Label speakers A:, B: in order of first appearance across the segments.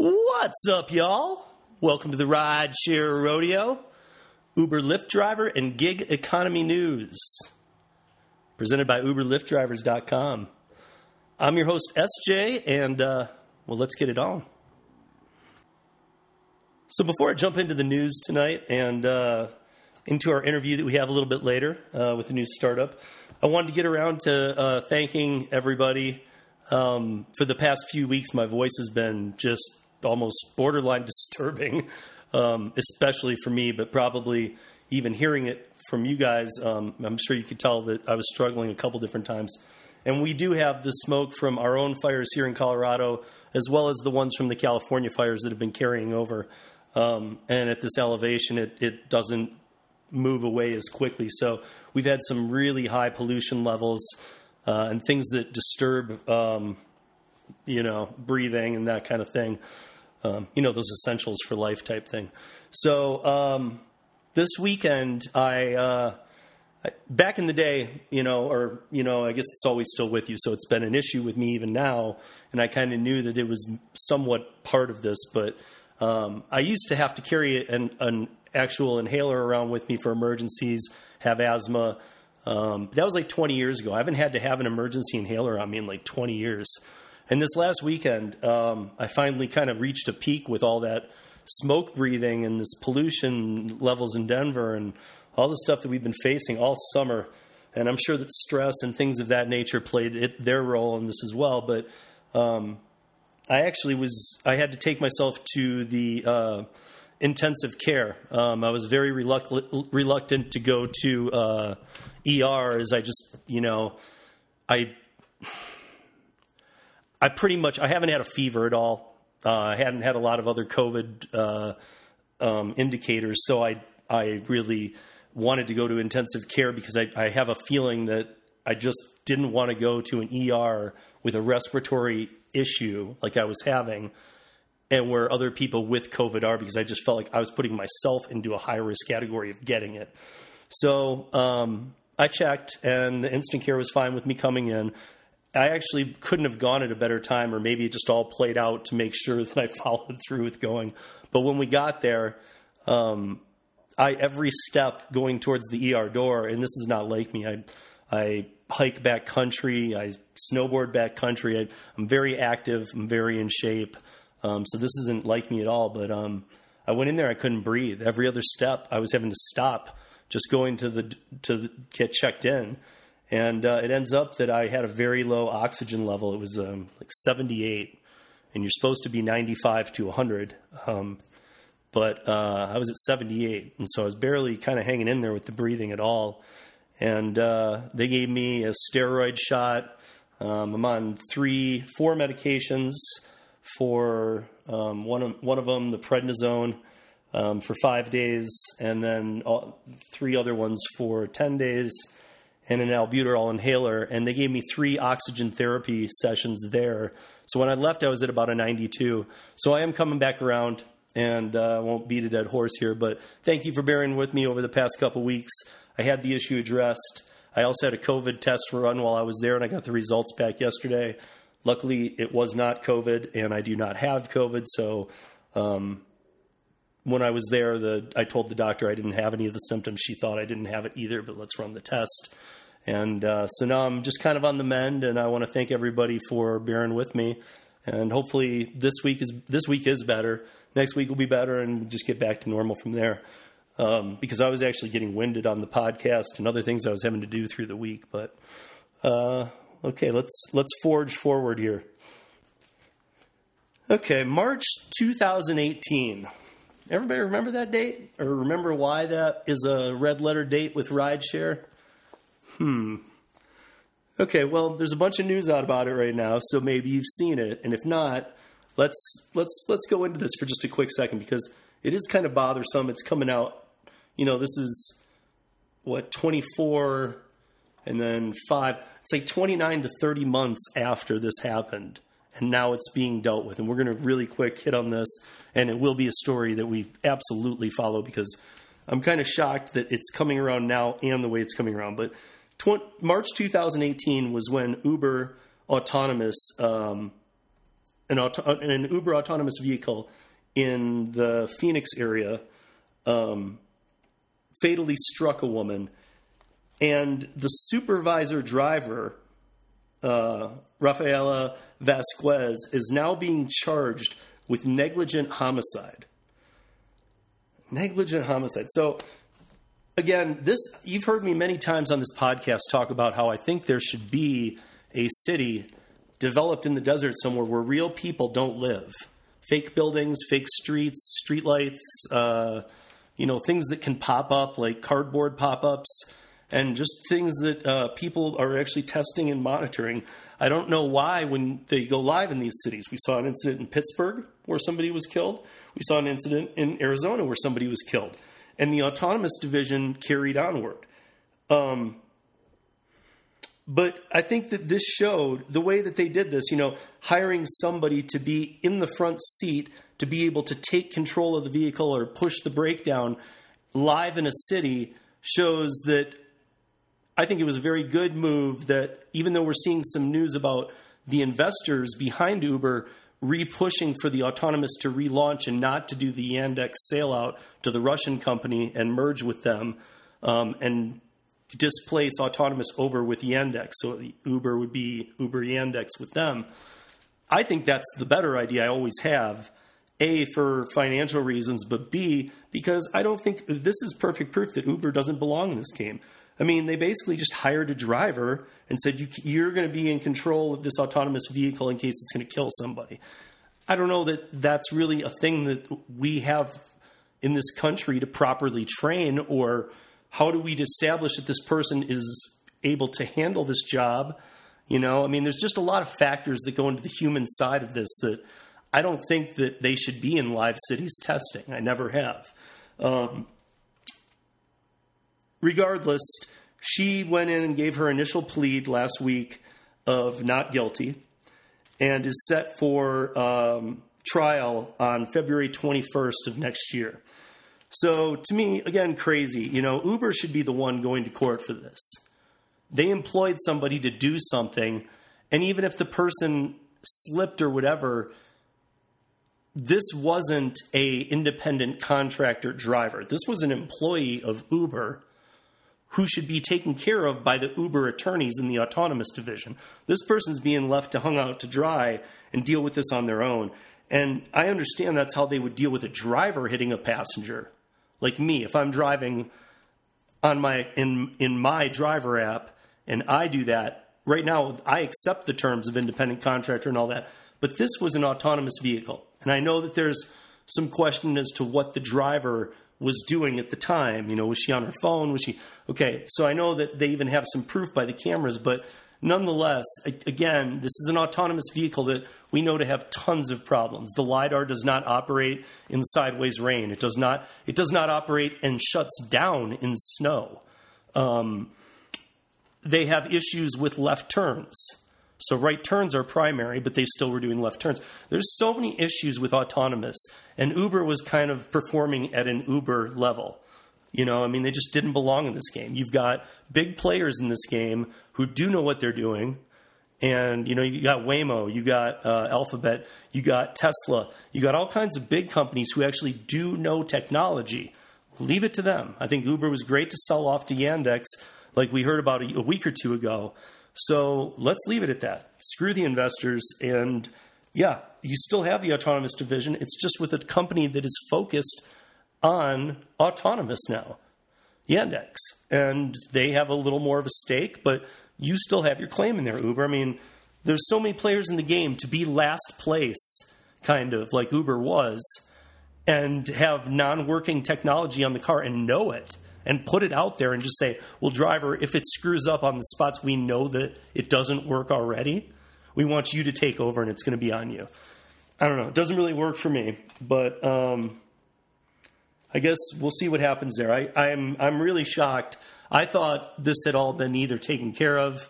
A: What's up, y'all? Welcome to the Ride Share Rodeo, Uber Lyft driver and gig economy news. Presented by UberLyftDrivers.com. I'm your host, SJ, and uh, well, let's get it on. So, before I jump into the news tonight and uh, into our interview that we have a little bit later uh, with the new startup, I wanted to get around to uh, thanking everybody. Um, for the past few weeks, my voice has been just almost borderline disturbing, um, especially for me, but probably even hearing it from you guys, um, I'm sure you could tell that I was struggling a couple different times. And we do have the smoke from our own fires here in Colorado, as well as the ones from the California fires that have been carrying over. Um, and at this elevation, it, it doesn't move away as quickly. So we've had some really high pollution levels uh, and things that disturb, um, you know, breathing and that kind of thing. Um, you know, those essentials for life type thing. So um, this weekend, I, uh, I, back in the day, you know, or you know, I guess it's always still with you. So it's been an issue with me even now, and I kind of knew that it was somewhat part of this, but. Um, I used to have to carry an, an, actual inhaler around with me for emergencies, have asthma. Um, that was like 20 years ago. I haven't had to have an emergency inhaler on me in like 20 years. And this last weekend, um, I finally kind of reached a peak with all that smoke breathing and this pollution levels in Denver and all the stuff that we've been facing all summer. And I'm sure that stress and things of that nature played it, their role in this as well. But um, I actually was, I had to take myself to the uh, intensive care. Um, I was very reluctant, reluctant to go to uh, ER as I just, you know, I I pretty much I haven't had a fever at all. Uh, I hadn't had a lot of other COVID uh, um, indicators, so I I really wanted to go to intensive care because I, I have a feeling that I just didn't want to go to an ER with a respiratory issue like I was having, and where other people with COVID are because I just felt like I was putting myself into a high risk category of getting it. So um, I checked, and the instant care was fine with me coming in. I actually couldn't have gone at a better time, or maybe it just all played out to make sure that I followed through with going. But when we got there, um, I every step going towards the ER door, and this is not like me. I I hike back country, I snowboard back country. I, am very active. I'm very in shape. Um, so this isn't like me at all. But um, I went in there, I couldn't breathe. Every other step, I was having to stop, just going to the to the, get checked in and uh, it ends up that I had a very low oxygen level. It was um, like 78, and you're supposed to be 95 to 100. Um, but uh, I was at 78, and so I was barely kind of hanging in there with the breathing at all. And uh, they gave me a steroid shot. Um, I'm on three, four medications for um, one of one of them, the prednisone, um, for five days, and then all, three other ones for 10 days and an albuterol inhaler, and they gave me three oxygen therapy sessions there. So when I left, I was at about a 92. So I am coming back around, and uh, I won't beat a dead horse here, but thank you for bearing with me over the past couple weeks. I had the issue addressed. I also had a COVID test run while I was there, and I got the results back yesterday. Luckily, it was not COVID, and I do not have COVID. So um, when I was there, the I told the doctor I didn't have any of the symptoms. She thought I didn't have it either, but let's run the test. And uh, so now I'm just kind of on the mend, and I want to thank everybody for bearing with me. And hopefully this week is this week is better. Next week will be better, and just get back to normal from there. Um, because I was actually getting winded on the podcast and other things I was having to do through the week. But uh, okay, let's let's forge forward here. Okay, March 2018. Everybody remember that date, or remember why that is a red letter date with rideshare? Hmm. Okay, well, there's a bunch of news out about it right now, so maybe you've seen it, and if not, let's let's let's go into this for just a quick second because it is kind of bothersome. It's coming out, you know, this is what 24 and then 5. It's like 29 to 30 months after this happened, and now it's being dealt with. And we're going to really quick hit on this, and it will be a story that we absolutely follow because I'm kind of shocked that it's coming around now and the way it's coming around, but March 2018 was when Uber Autonomous um, an, auto, an Uber autonomous vehicle in the Phoenix area um, fatally struck a woman, and the supervisor driver, uh, Rafaela Vasquez, is now being charged with negligent homicide. Negligent homicide. So, again, this you've heard me many times on this podcast talk about how I think there should be a city developed in the desert somewhere where real people don't live. Fake buildings, fake streets, streetlights, uh, you know, things that can pop up like cardboard pop ups, and just things that uh, people are actually testing and monitoring. I don't know why when they go live in these cities. We saw an incident in Pittsburgh where somebody was killed. We saw an incident in Arizona where somebody was killed. And the autonomous division carried onward. Um, but I think that this showed the way that they did this, you know, hiring somebody to be in the front seat to be able to take control of the vehicle or push the brake down live in a city shows that I think it was a very good move that even though we're seeing some news about the investors behind Uber re-pushing for the autonomous to relaunch and not to do the Yandex sale out to the Russian company and merge with them um, and displace autonomous over with Yandex. So Uber would be Uber Yandex with them. I think that's the better idea. I always have. A, for financial reasons, but B, because I don't think this is perfect proof that Uber doesn't belong in this game. I mean, they basically just hired a driver and said, you, are going to be in control of this autonomous vehicle in case it's going to kill somebody. I don't know that that's really a thing that we have in this country to properly train or how do we establish that this person is able to handle this job? You know, I mean, there's just a lot of factors that go into the human side of this that I don't think that they should be in live cities testing. I never have. Um, regardless, she went in and gave her initial plea last week of not guilty and is set for um, trial on February 21st of next year. So to me, again, crazy. You know, Uber should be the one going to court for this. They employed somebody to do something, and even if the person slipped or whatever, this wasn't a independent contractor driver. This was an employee of Uber who should be taken care of by the Uber attorneys in the autonomous division. This person's being left to hung out to dry and deal with this on their own. And I understand that's how they would deal with a driver hitting a passenger like me, if I'm driving on my in in my driver app and I do that, right now I accept the terms of independent contractor and all that. But this was an autonomous vehicle. And I know that there's some question as to what the driver was doing at the time. You know, was she on her phone? Was she okay? So I know that they even have some proof by the cameras, but nonetheless, again, this is an autonomous vehicle that we know to have tons of problems. The lidar does not operate in sideways rain. It does not. It does not operate and shuts down in snow. Um, they have issues with left turns. So right turns are primary, but they still were doing left turns. There's so many issues with autonomous, and Uber was kind of performing at an Uber level. You know, I mean, they just didn't belong in this game. You've got big players in this game who do know what they're doing, and you know you got Waymo, you got uh, Alphabet, you got Tesla, you got all kinds of big companies who actually do know technology. Leave it to them. I think Uber was great to sell off to Yandex, like we heard about a, a week or two ago. So let's leave it at that. Screw the investors, and yeah, you still have the autonomous division. It's just with a company that is focused on autonomous now, Yandex, and they have a little more of a stake, but you still have your claim in there, Uber. I mean, there's so many players in the game to be last place, kind of like Uber was, and have non working technology on the car and know it and put it out there and just say, well, driver, if it screws up on the spots we know that it doesn't work already, we want you to take over and it's going to be on you. I don't know. It doesn't really work for me, but um, I guess we'll see what happens there. I, I'm I'm really shocked I thought this had all been either taken care of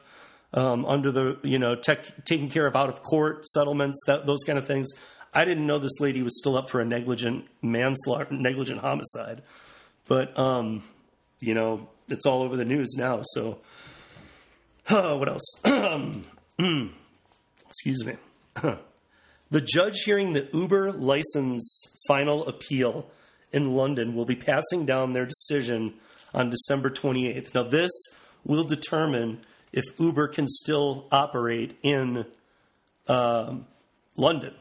A: um, under the you know tech, taken care of out of court settlements, that, those kind of things. I didn't know this lady was still up for a negligent manslaughter, negligent homicide, but um, you know it's all over the news now. So uh, what else? Excuse me. The judge hearing the Uber license final appeal in London will be passing down their decision on December 28th. Now, this will determine if Uber can still operate in um, London.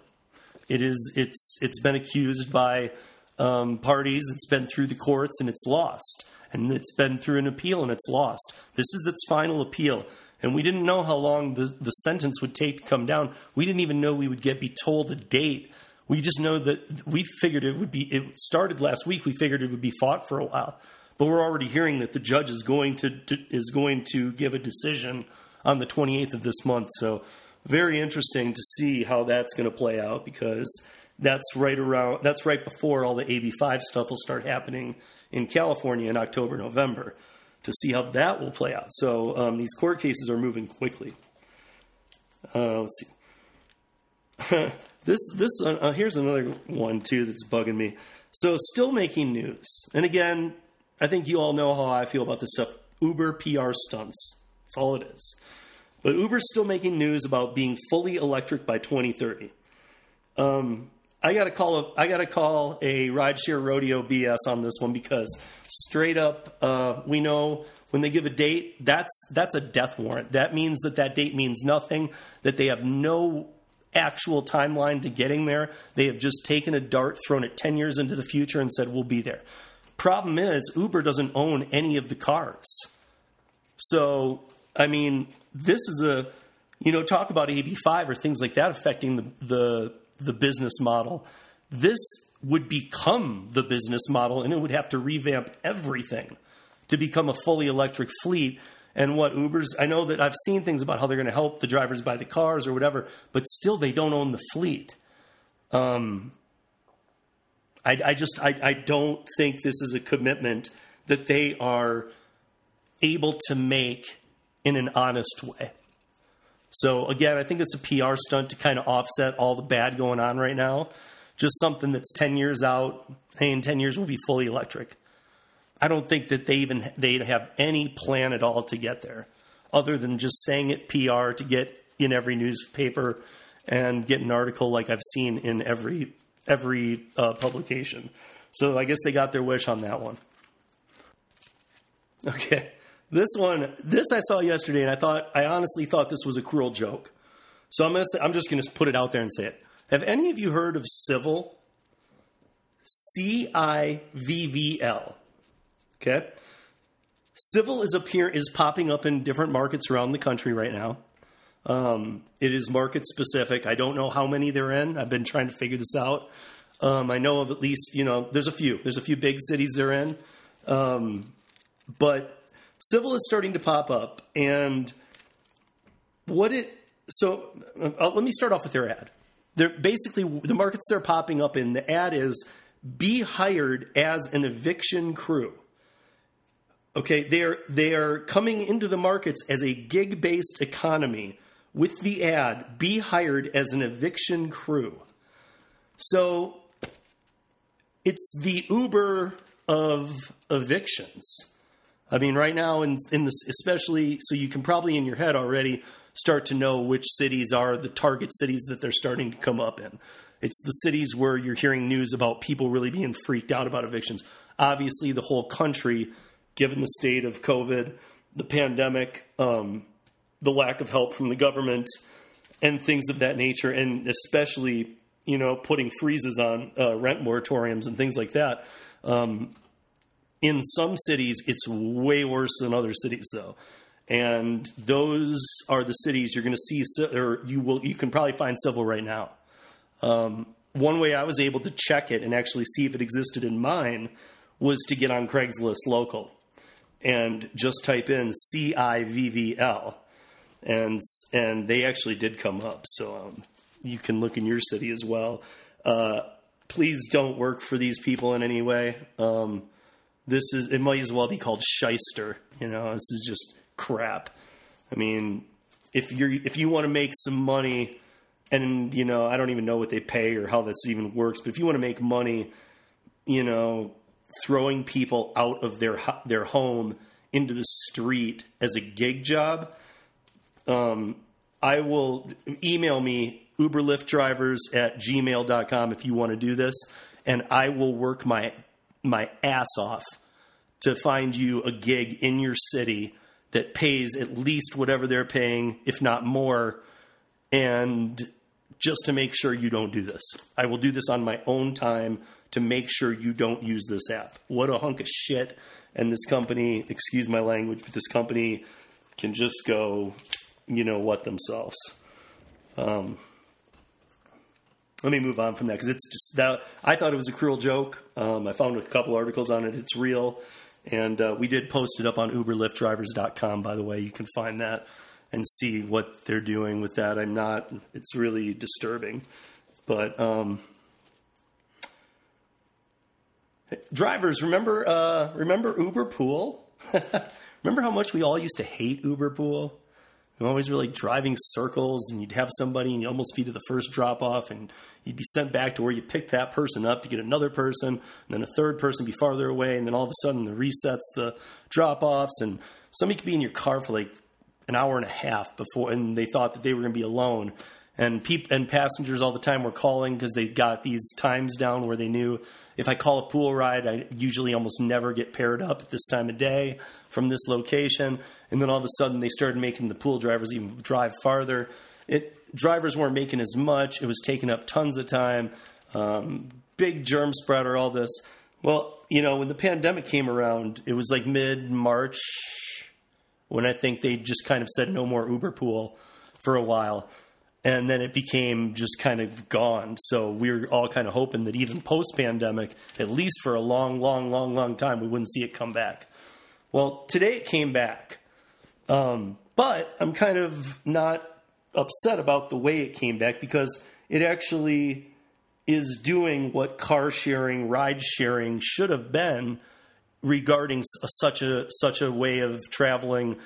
A: It is it's it's been accused by um, parties. It's been through the courts and it's lost, and it's been through an appeal and it's lost. This is its final appeal, and we didn't know how long the the sentence would take to come down. We didn't even know we would get be told a date. We just know that we figured it would be. It started last week. We figured it would be fought for a while, but we're already hearing that the judge is going to, to is going to give a decision on the 28th of this month. So very interesting to see how that's going to play out because that's right around that's right before all the AB5 stuff will start happening in California in October, November to see how that will play out. So um, these court cases are moving quickly. Uh, let's see. this this uh, uh, here's another one too that's bugging me. So still making news, and again, I think you all know how I feel about this stuff. Uber PR stunts. That's all it is. But Uber's still making news about being fully electric by 2030. Um, I got to call a I got to call a rideshare rodeo BS on this one because straight up, uh, we know when they give a date, that's that's a death warrant. That means that that date means nothing. That they have no actual timeline to getting there. They have just taken a dart, thrown it ten years into the future, and said we'll be there. Problem is, Uber doesn't own any of the cars. So, I mean, this is a, you know, talk about AB5 or things like that affecting the, the, the business model. This would become the business model and it would have to revamp everything to become a fully electric fleet. And what Uber's, I know that I've seen things about how they're going to help the drivers buy the cars or whatever, but still they don't own the fleet. Um, I, I just I, I don't think this is a commitment that they are able to make in an honest way. So again, I think it's a PR stunt to kind of offset all the bad going on right now. Just something that's ten years out. Hey, in ten years we'll be fully electric. I don't think that they even they'd have any plan at all to get there, other than just saying it PR to get in every newspaper and get an article like I've seen in every every uh, publication. So I guess they got their wish on that one. Okay, this one, this I saw yesterday, and I thought I honestly thought this was a cruel joke. So I'm gonna say, I'm just gonna put it out there and say it. Have any of you heard of Civvl? C I V V L. Okay. Civvl is appear is popping up in different markets around the country right now. Um, it is market specific. I don't know how many they're in. I've been trying to figure this out. Um, I know of at least you know there's a few. There's a few big cities they're in, um, but Civvl is starting to pop up. And what it so uh, let me start off with their ad. They're basically the markets they're popping up in. The ad is be hired as an eviction crew. Okay, they're they are coming into the markets as a gig based economy with the ad, be hired as an eviction crew. So it's the Uber of evictions. I mean, right now, in, in this, especially, so you can probably in your head already start to know which cities are the target cities that they're starting to come up in. It's the cities where you're hearing news about people really being freaked out about evictions. Obviously, the whole country, given the state of COVID, the pandemic, um, the lack of help from the government and things of that nature, and especially you know putting freezes on uh, rent moratoriums and things like that. Um, in some cities, it's way worse than other cities, though, and those are the cities you're going to see, or you will you can probably find Civvl right now. Um, one way I was able to check it and actually see if it existed in mine was to get on Craigslist local and just type in C I V V L and and they actually did come up. So um, you can look in your city as well. Uh, please don't work for these people in any way. Um, this is it might as well be called shyster. You know, this is just crap. I mean, if you're if you want to make some money, and you know, I don't even know what they pay or how this even works, but if you want to make money, you know, throwing people out of their their home into the street as a gig job um, I will email me uberlyftdrivers at gmail.com if you want to do this and i will work my my ass off to find you a gig in your city that pays at least whatever they're paying if not more. And just to make sure you don't do this. I will do this on my own time to make sure you don't use this app. What a hunk of shit. And this company excuse my language but this company can just go you know what themselves. Um, let me move on from that because it's just that I thought it was a cruel joke. Um, I found a couple articles on it. It's real, and uh, we did post it up on UberLyftDrivers.com. By the way, you can find that and see what they're doing with that. I'm not. It's really disturbing, but um, drivers, remember uh, remember Uber Pool? remember how much we all used to hate Uber Pool? I'm always really driving circles, and you'd have somebody, and you'd almost be to the first drop off, and you'd be sent back to where you picked that person up to get another person, and then a third person be farther away, and then all of a sudden the resets the drop offs, and somebody could be in your car for like an hour and a half before, and they thought that they were going to be alone. And peop- and passengers all the time were calling because they got these times down where they knew if I call a pool ride, I usually almost never get paired up at this time of day from this location. And then all of a sudden, they started making the pool drivers even drive farther. It drivers weren't making as much. It was taking up tons of time. Um, big germ spreader, all this. Well, you know, when the pandemic came around, it was like mid March when I think they just kind of said no more Uber pool for a while and then it became just kind of gone. So we were all kind of hoping that even post pandemic, at least for a long, long, long, long time, we wouldn't see it come back. Well, today it came back, um, but I'm kind of not upset about the way it came back because it actually is doing what car sharing, ride sharing should have been regarding such a such a way of traveling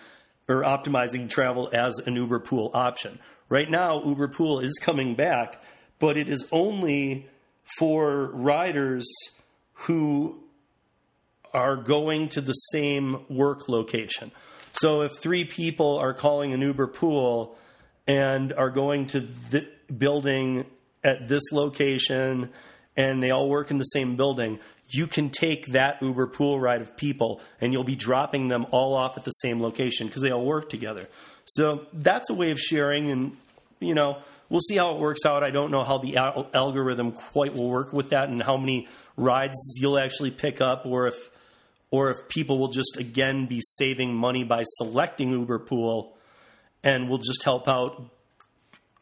A: or optimizing travel as an Uber pool option. Right now, Uber Pool is coming back, but it is only for riders who are going to the same work location. So if three people are calling an Uber Pool and are going to the building at this location and they all work in the same building, you can take that Uber pool ride of people and you'll be dropping them all off at the same location because they all work together. So that's a way of sharing, and you know we'll see how it works out. I don't know how the al- algorithm quite will work with that, and how many rides you'll actually pick up, or if or if people will just again be saving money by selecting Uber Pool, and will just help out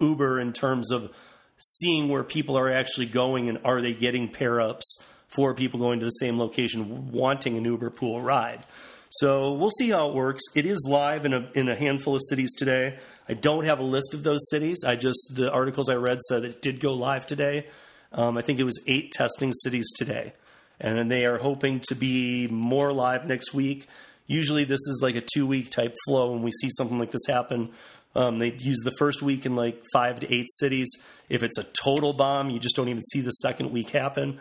A: Uber in terms of seeing where people are actually going and are they getting pair ups for people going to the same location wanting an Uber Pool ride. So we'll see how it works. It is live in a in a handful of cities today. I don't have a list of those cities. I just the articles I read said it did go live today. Um, I think it was eight testing cities today, and they are hoping to be more live next week. Usually, this is like a two week type flow when we see something like this happen. Um, they use the first week in like five to eight cities. If it's a total bomb, you just don't even see the second week happen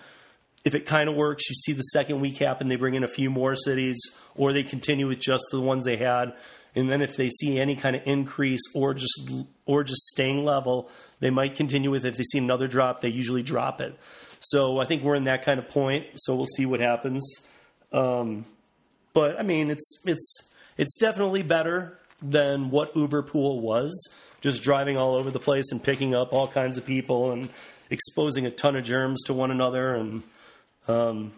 A: if it kind of works, you see the second week happen, they bring in a few more cities, or they continue with just the ones they had. And then if they see any kind of increase or just or just staying level, they might continue with it. If they see another drop, they usually drop it. So I think we're in that kind of point. So we'll see what happens. Um, but I mean, it's it's it's definitely better than what Uber Pool was, just driving all over the place and picking up all kinds of people and exposing a ton of germs to one another and um,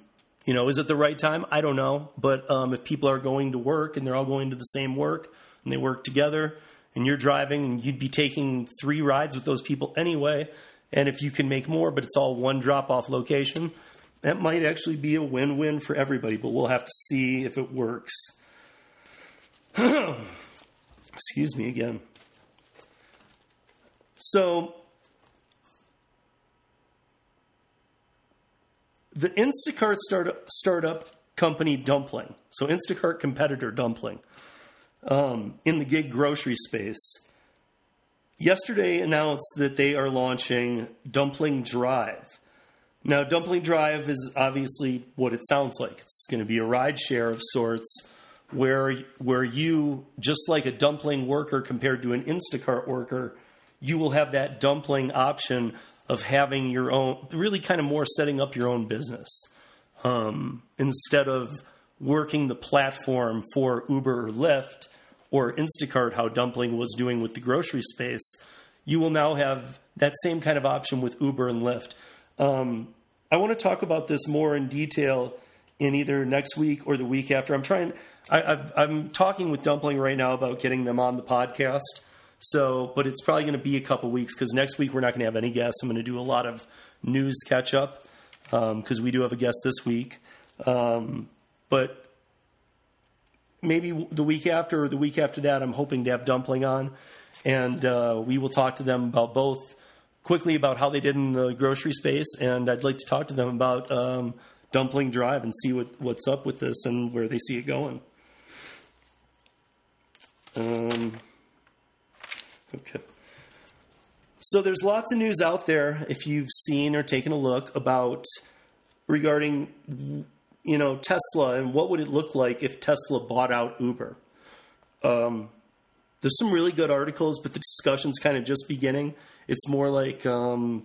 A: you know, is it the right time? I don't know. But um, if people are going to work and they're all going to the same work and they work together and you're driving and you'd be taking three rides with those people anyway, and if you can make more, but it's all one drop off location, that might actually be a win win for everybody, but we'll have to see if it works. Excuse me again. So, the Instacart startup, startup company Dumpling, so Instacart competitor Dumpling, um, in the gig grocery space, yesterday announced that they are launching Dumpling Drive. Now, Dumpling Drive is obviously what it sounds like. It's going to be a ride share of sorts where where you just like a dumpling worker compared to an Instacart worker, you will have that dumpling option of having your own, really kind of more setting up your own business um, instead of working the platform for Uber or Lyft or Instacart, how Dumpling was doing with the grocery space. You will now have that same kind of option with Uber and Lyft. Um, I want to talk about this more in detail in either next week or the week after. I'm trying. I, am talking with Dumpling right now about getting them on the podcast. So, but it's probably going to be a couple weeks because next week we're not going to have any guests. I'm going to do a lot of news catch up because um, we do have a guest this week. Um, but maybe the week after or the week after that, I'm hoping to have Dumpling on, and uh, we will talk to them about both quickly about how they did in the grocery space, and I'd like to talk to them about um, Dumpling Drive and see what, what's up with this and where they see it going. Um, okay. So there's lots of news out there if you've seen or taken a look about regarding you know Tesla and what would it look like if Tesla bought out Uber. Um, there's some really good articles, but the discussion's kind of just beginning. It's more like um,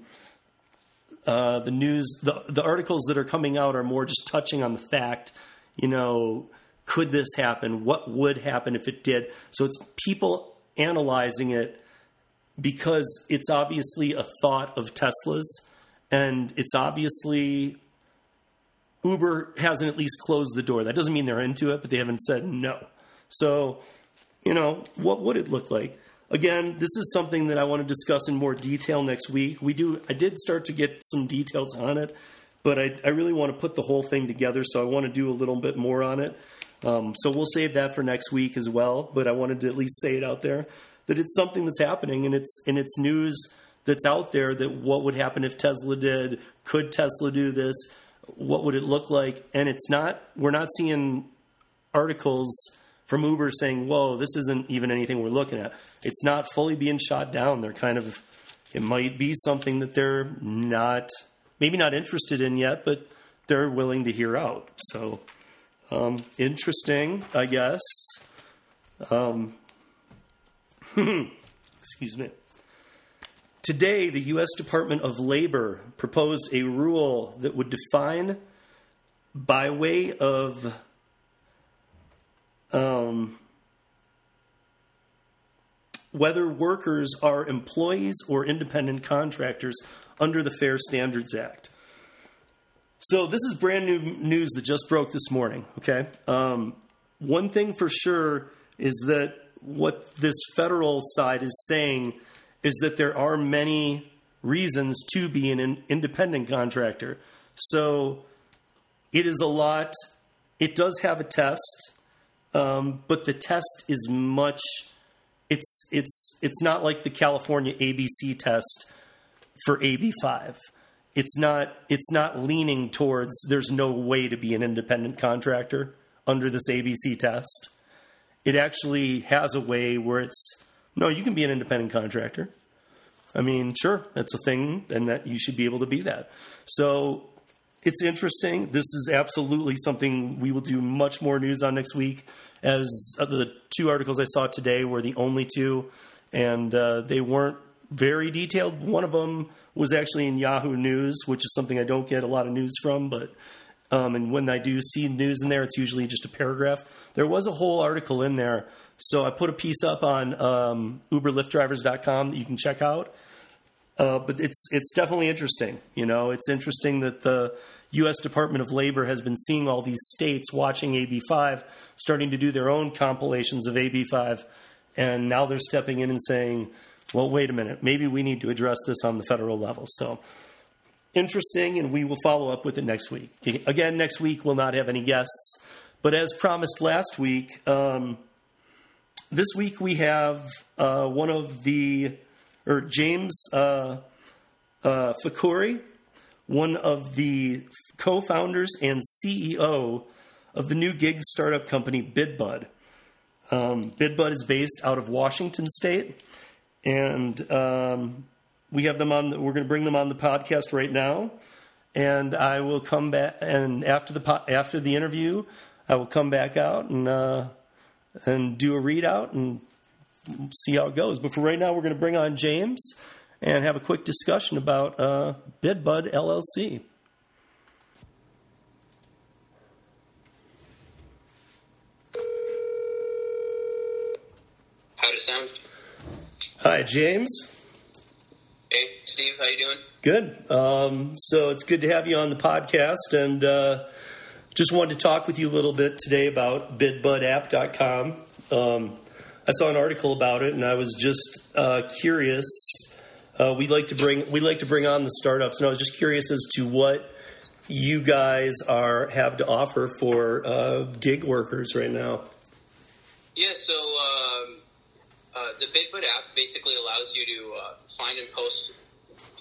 A: uh, the news, the the articles that are coming out are more just touching on the fact, you know, could this happen? What would happen if it did? So it's people analyzing it because it's obviously a thought of Tesla's, and it's obviously Uber hasn't at least closed the door. That doesn't mean they're into it, but they haven't said no. So, you know, what would it look like? Again, this is something that I want to discuss in more detail next week. We do. I did start to get some details on it, but I, I really want to put the whole thing together. So I want to do a little bit more on it. Um, so we'll save that for next week as well. But I wanted to at least say it out there that it's something that's happening and it's and it's news that's out there that what would happen if Tesla did? Could Tesla do this? What would it look like? And it's not, we're not seeing articles from Uber saying, whoa, this isn't even anything we're looking at. It's not fully being shot down. They're kind of, it might be something that they're not, maybe not interested in yet, but they're willing to hear out. So, um, interesting, I guess. Um, excuse me. Today, the U.S. Department of Labor proposed a rule that would define, by way of um, whether workers are employees or independent contractors under the Fair Standards Act. So, this is brand new news that just broke this morning, okay? Um, one thing for sure is that what this federal side is saying is that there are many reasons to be an independent contractor. So it is a lot. It does have a test, um, but the test is much. It's it's it's not like the California ABC test for AB5. It's not it's not leaning towards there's no way to be an independent contractor under this ABC test. It actually has a way where it's no, you can be an independent contractor. I mean, sure, that's a thing, and that you should be able to be that. So it's interesting. This is absolutely something we will do much more news on next week. As the two articles I saw today were the only two, and uh, they weren't very detailed. One of them was actually in Yahoo News, which is something I don't get a lot of news from, but um, and when I do see news in there, it's usually just a paragraph. There was a whole article in there so I put a piece up on um, UberLyftDrivers.com that you can check out. Uh, but it's it's definitely interesting. You know, it's interesting that the U.S. Department of Labor has been seeing all these states watching AB5, starting to do their own compilations of AB5, and now they're stepping in and saying, "Well, wait a minute, maybe we need to address this on the federal level." So interesting, and we will follow up with it next week. Again, next week we'll not have any guests, but as promised last week. Um, this week we have uh, one of the, or James uh, uh, Fakhouri, one of the co founders and CEO of the new gig startup company BidBud. Um, BidBud is based out of Washington State, and um, we have them on. We're going to bring them on the podcast right now, and I will come back. And after the after the interview, I will come back out and uh, and do a readout and see how it goes. But for right now, we're going to bring on James and have a quick discussion about uh, BidBud LLC.
B: How does it sound?
A: Hi, James.
B: Hey, Steve, how you doing?
A: Good. Um, so it's good to have you on the podcast, and uh, just wanted to talk with you a little bit today about BidBudApp.com. Um, I saw an article about it, and I was just uh, curious. Uh, we like to bring we like to bring on the startups, and I was just curious as to what you guys are have to offer for uh, gig workers right now.
B: Yeah, so um, uh, the BidBud app basically allows you to uh, find and post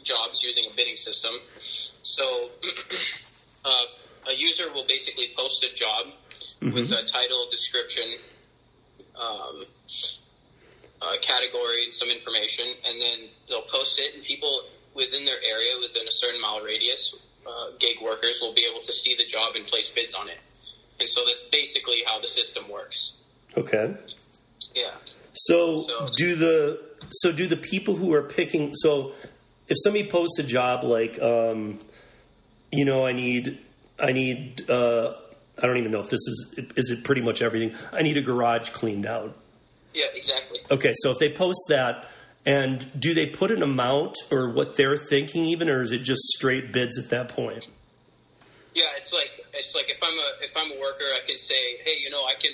B: jobs using a bidding system. So uh, a user will basically post a job with a title, description, um, a category, and some information, and then they'll post it, and people within their area, within a certain mile radius, uh, gig workers will be able to see the job and place bids on it. And so that's basically how the system works.
A: Okay.
B: Yeah.
A: So,
B: So-
A: do the so do the people who are picking so if somebody posts a job like um, you know I need I need uh, I don't even know if this is is it pretty much everything I need a garage cleaned out.
B: Yeah, exactly.
A: Okay, so if they post that and do they put an amount or what they're thinking even or is it just straight bids at that point?
B: Yeah, it's like it's like if I'm a if I'm a worker, I can say, hey, you know, I can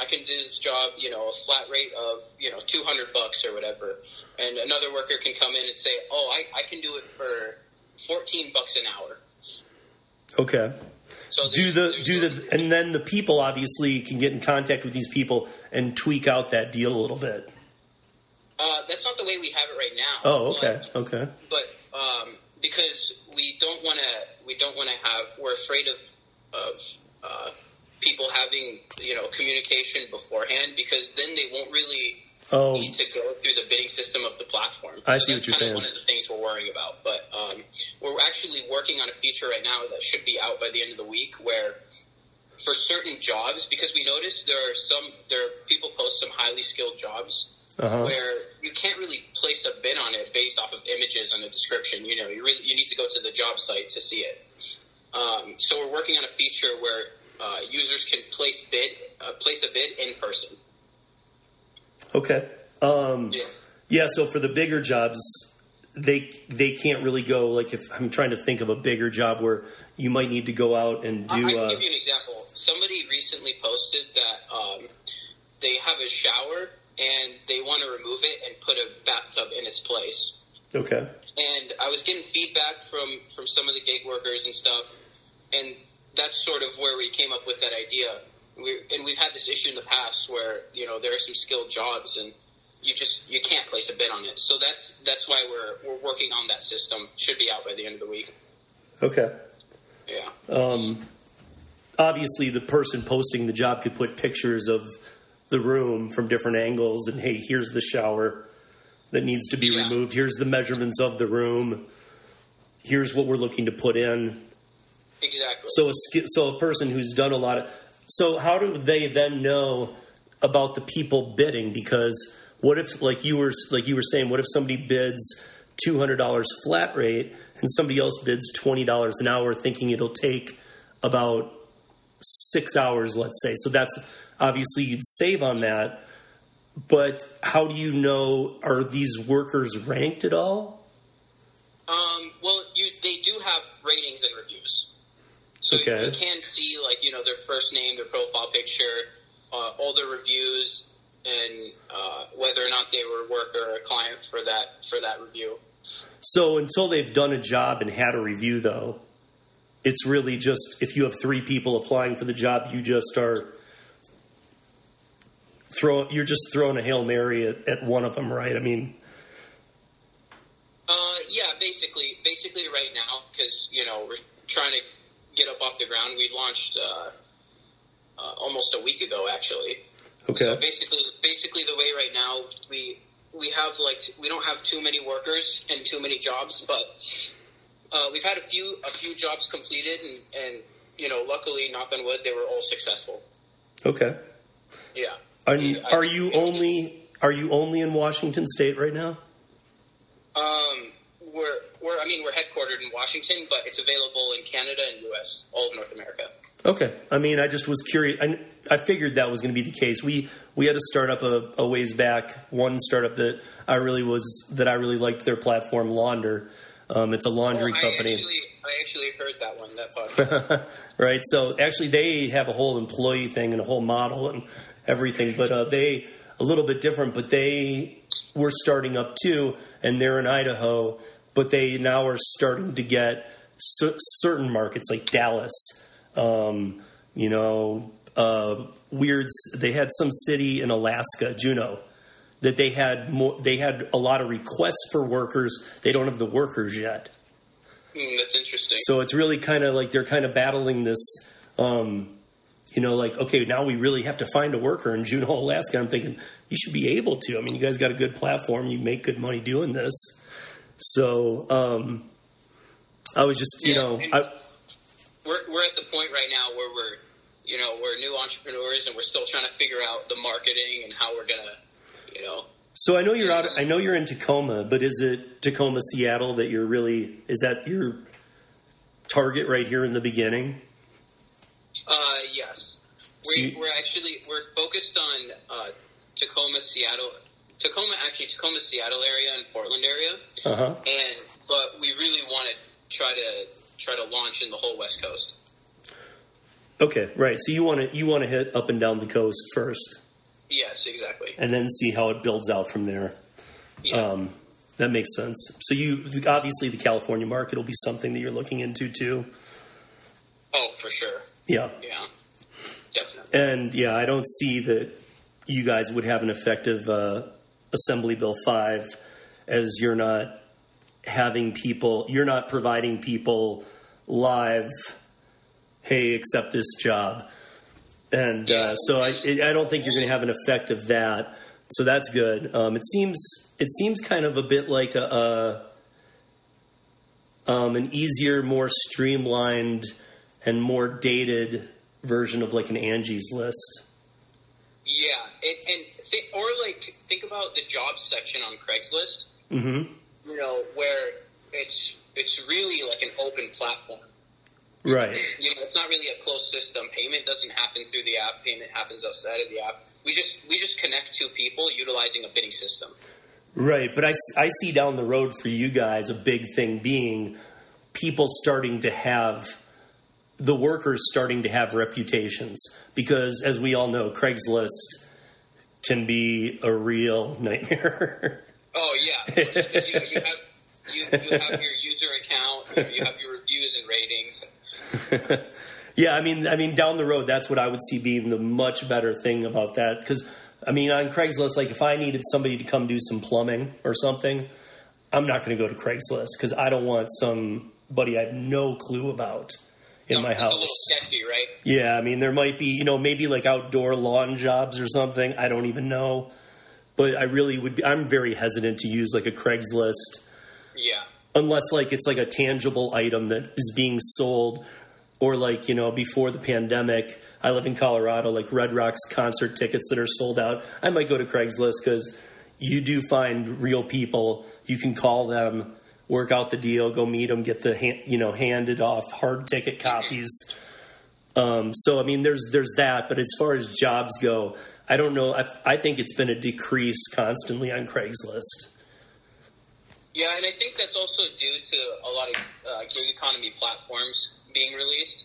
B: I can do this job, you know, a flat rate of you know two hundred bucks or whatever, and another worker can come in and say, oh, I, I can do it for fourteen bucks an hour.
A: Okay.
B: So
A: Do the do the and then the people obviously can get in contact with these people and tweak out that deal a little bit.
B: uh, that's not the way we have it right now.
A: Oh, okay.
B: But-
A: Okay.
B: but um, because we don't want to we don't want to have we're afraid of of uh, people having you know communication beforehand because then they won't really
A: Oh,
B: need to go through the bidding system of the platform.
A: I
B: So
A: see what you're saying.
B: One of the things we're worrying about, but um, we're actually working on a feature right now that should be out by the end of the week where. For certain jobs, because we noticed there are some there are people post some highly skilled jobs
A: uh-huh.
B: where you can't really place a bid on it based off of images and a description. You know, you really you need to go to the job site to see it. Um, so we're working on a feature where uh, users can place bid uh, place a bid in person.
A: Okay. Um,
B: Yeah.
A: yeah. So for the bigger jobs, they they can't really go like if I'm trying to think of a bigger job where you might need to go out and
B: I
A: do.
B: can
A: Uh,
B: give you an example. Somebody recently posted that um, they have a shower and they want to remove it and put a bathtub in its place.
A: okay.
B: and I was getting feedback from from some of the gig workers and stuff, and that's sort of where we came up with that idea. We and we've had this issue in the past where you know there are some skilled jobs and you just you can't place a bid on it. So that's that's why we're we're working on that system. Should be out by the end of the week.
A: Okay.
B: Yeah.
A: Um, obviously, the person posting the job could put pictures of the room from different angles, and hey, here's the shower that needs to be
B: Yeah.
A: removed. Here's the measurements of the room. Here's what we're looking to put in.
B: Exactly.
A: So a so a person who's done a lot of so how do they then know about the people bidding? Because what if like you were like you were saying, what if somebody bids two hundred dollars flat rate and somebody else bids twenty dollars an hour, thinking it'll take about six hours, let's say. So that's obviously you'd save on that. But how do you know are these workers ranked at all?
B: Um, well, you they do have ratings and reviews, so
A: Okay.
B: you can see like you know their first name, their profile picture, uh, all their reviews, and uh, whether or not they were a worker or a client for that for that review.
A: So until they've done a job and had a review, though, it's really just if you have three people applying for the job, you just are throw you're just throwing a hail mary at, at one of them, right? I mean,
B: Uh, yeah, basically, basically right now because you know we're trying to get up off the ground. We launched uh, uh, almost a week ago, actually.
A: okay,
B: So basically, basically the way right now we we have like we don't have too many workers and too many jobs, but uh, we've had a few a few jobs completed, and, and you know, luckily, knock on wood, they were all successful.
A: okay.
B: Yeah.
A: Are, are you only Are you only in Washington State right now?
B: Um, we're we're I mean we're headquartered in Washington, but it's available in Canada and U.S. all of North America.
A: Okay. I mean, I just was curious. I, I figured that was going to be the case. We we had a startup a, a ways back. One startup that I really was that I really liked their platform, Launder. Um, it's a laundry
B: I
A: company.
B: actually I actually heard that one that podcast.
A: right. So actually, they have a whole employee thing and a whole model and everything, but uh, they a little bit different. But they were starting up too, and they're in Idaho, but they now are starting to get cer- certain markets like Dallas. Um, you know, uh, weird. They had some city in Alaska, Juneau. That they had more, they had a lot of requests for workers. They don't have the workers yet.
B: Hmm, that's interesting.
A: So it's really kind of like they're kind of battling this, um, you know, like, okay, now we really have to find a worker in Juneau, Alaska. I'm thinking, you should be able to. I mean, you guys got a good platform. You make good money doing this. So um, I was just, you
B: Yeah,
A: know, I,
B: we're we're at the point right now where we're you know we're new entrepreneurs and we're still trying to figure out the marketing and how we're gonna you know
A: so I know you're out. I know you're in Tacoma, but is it Tacoma, Seattle that you're really? Is that your target right here in the beginning?
B: uh yes we, we're actually we're focused on uh, Tacoma Seattle Tacoma actually Tacoma Seattle area and Portland area
A: Uh huh.
B: and but we really want to try to try to launch in the whole West Coast
A: Okay, right. So you want to you want to hit up and down the coast first,
B: yes exactly
A: and then see how it builds out from there.
B: yeah
A: Um, that makes sense. So you obviously the California market will be something that you're looking into too.
B: oh for sure
A: Yeah,
B: yeah definitely
A: and yeah, I don't see that you guys would have an effective uh, Assembly Bill five, as you're not having people, you're not providing people live. Hey, accept this job, and uh, so I, I don't think you're going to have an effect of that. So that's good. Um, it seems it seems kind of a bit like a, a um, an easier, more streamlined, and more dated version of like an Angie's List.
B: Yeah, and, and think, or like think about the jobs section on Craigslist.
A: Mm-hmm.
B: You know, where it's it's really like an open platform.
A: Right.
B: You know, it's not really a closed system. Payment doesn't happen through the app. Payment happens outside of the app. We just we just connect two people utilizing a bidding system.
A: Right. But I, I see down the road for you guys a big thing being people starting to have the workers starting to have reputations because as we all know Craigslist can be a real nightmare.
B: Oh yeah, you, know, you have you, you have your user account. You, you have your reviews and ratings.
A: Yeah, I mean, I mean, down the road, that's what I would see being the much better thing about that. Because, I mean, on Craigslist, like if I needed somebody to come do some plumbing or something, I'm not going to go to Craigslist because I don't want somebody I have no clue about in my
B: it's a
A: house.
B: little sketchy, right?
A: Yeah, I mean, there might be, you know, maybe like outdoor lawn jobs or something. I don't even know. But I really would be, I'm very hesitant to use like a Craigslist
B: Yeah.
A: unless like it's like a tangible item that is being sold or like you know before the pandemic i live in colorado like red rocks concert tickets that are sold out i might go to craigslist because you do find real people you can call them work out the deal go meet them get the hand, you know handed off hard ticket copies um, so i mean there's there's that but as far as jobs go i don't know i, I think it's been a decrease constantly on craigslist
B: Yeah, and I think that's also due to a lot of uh, gig economy platforms being released.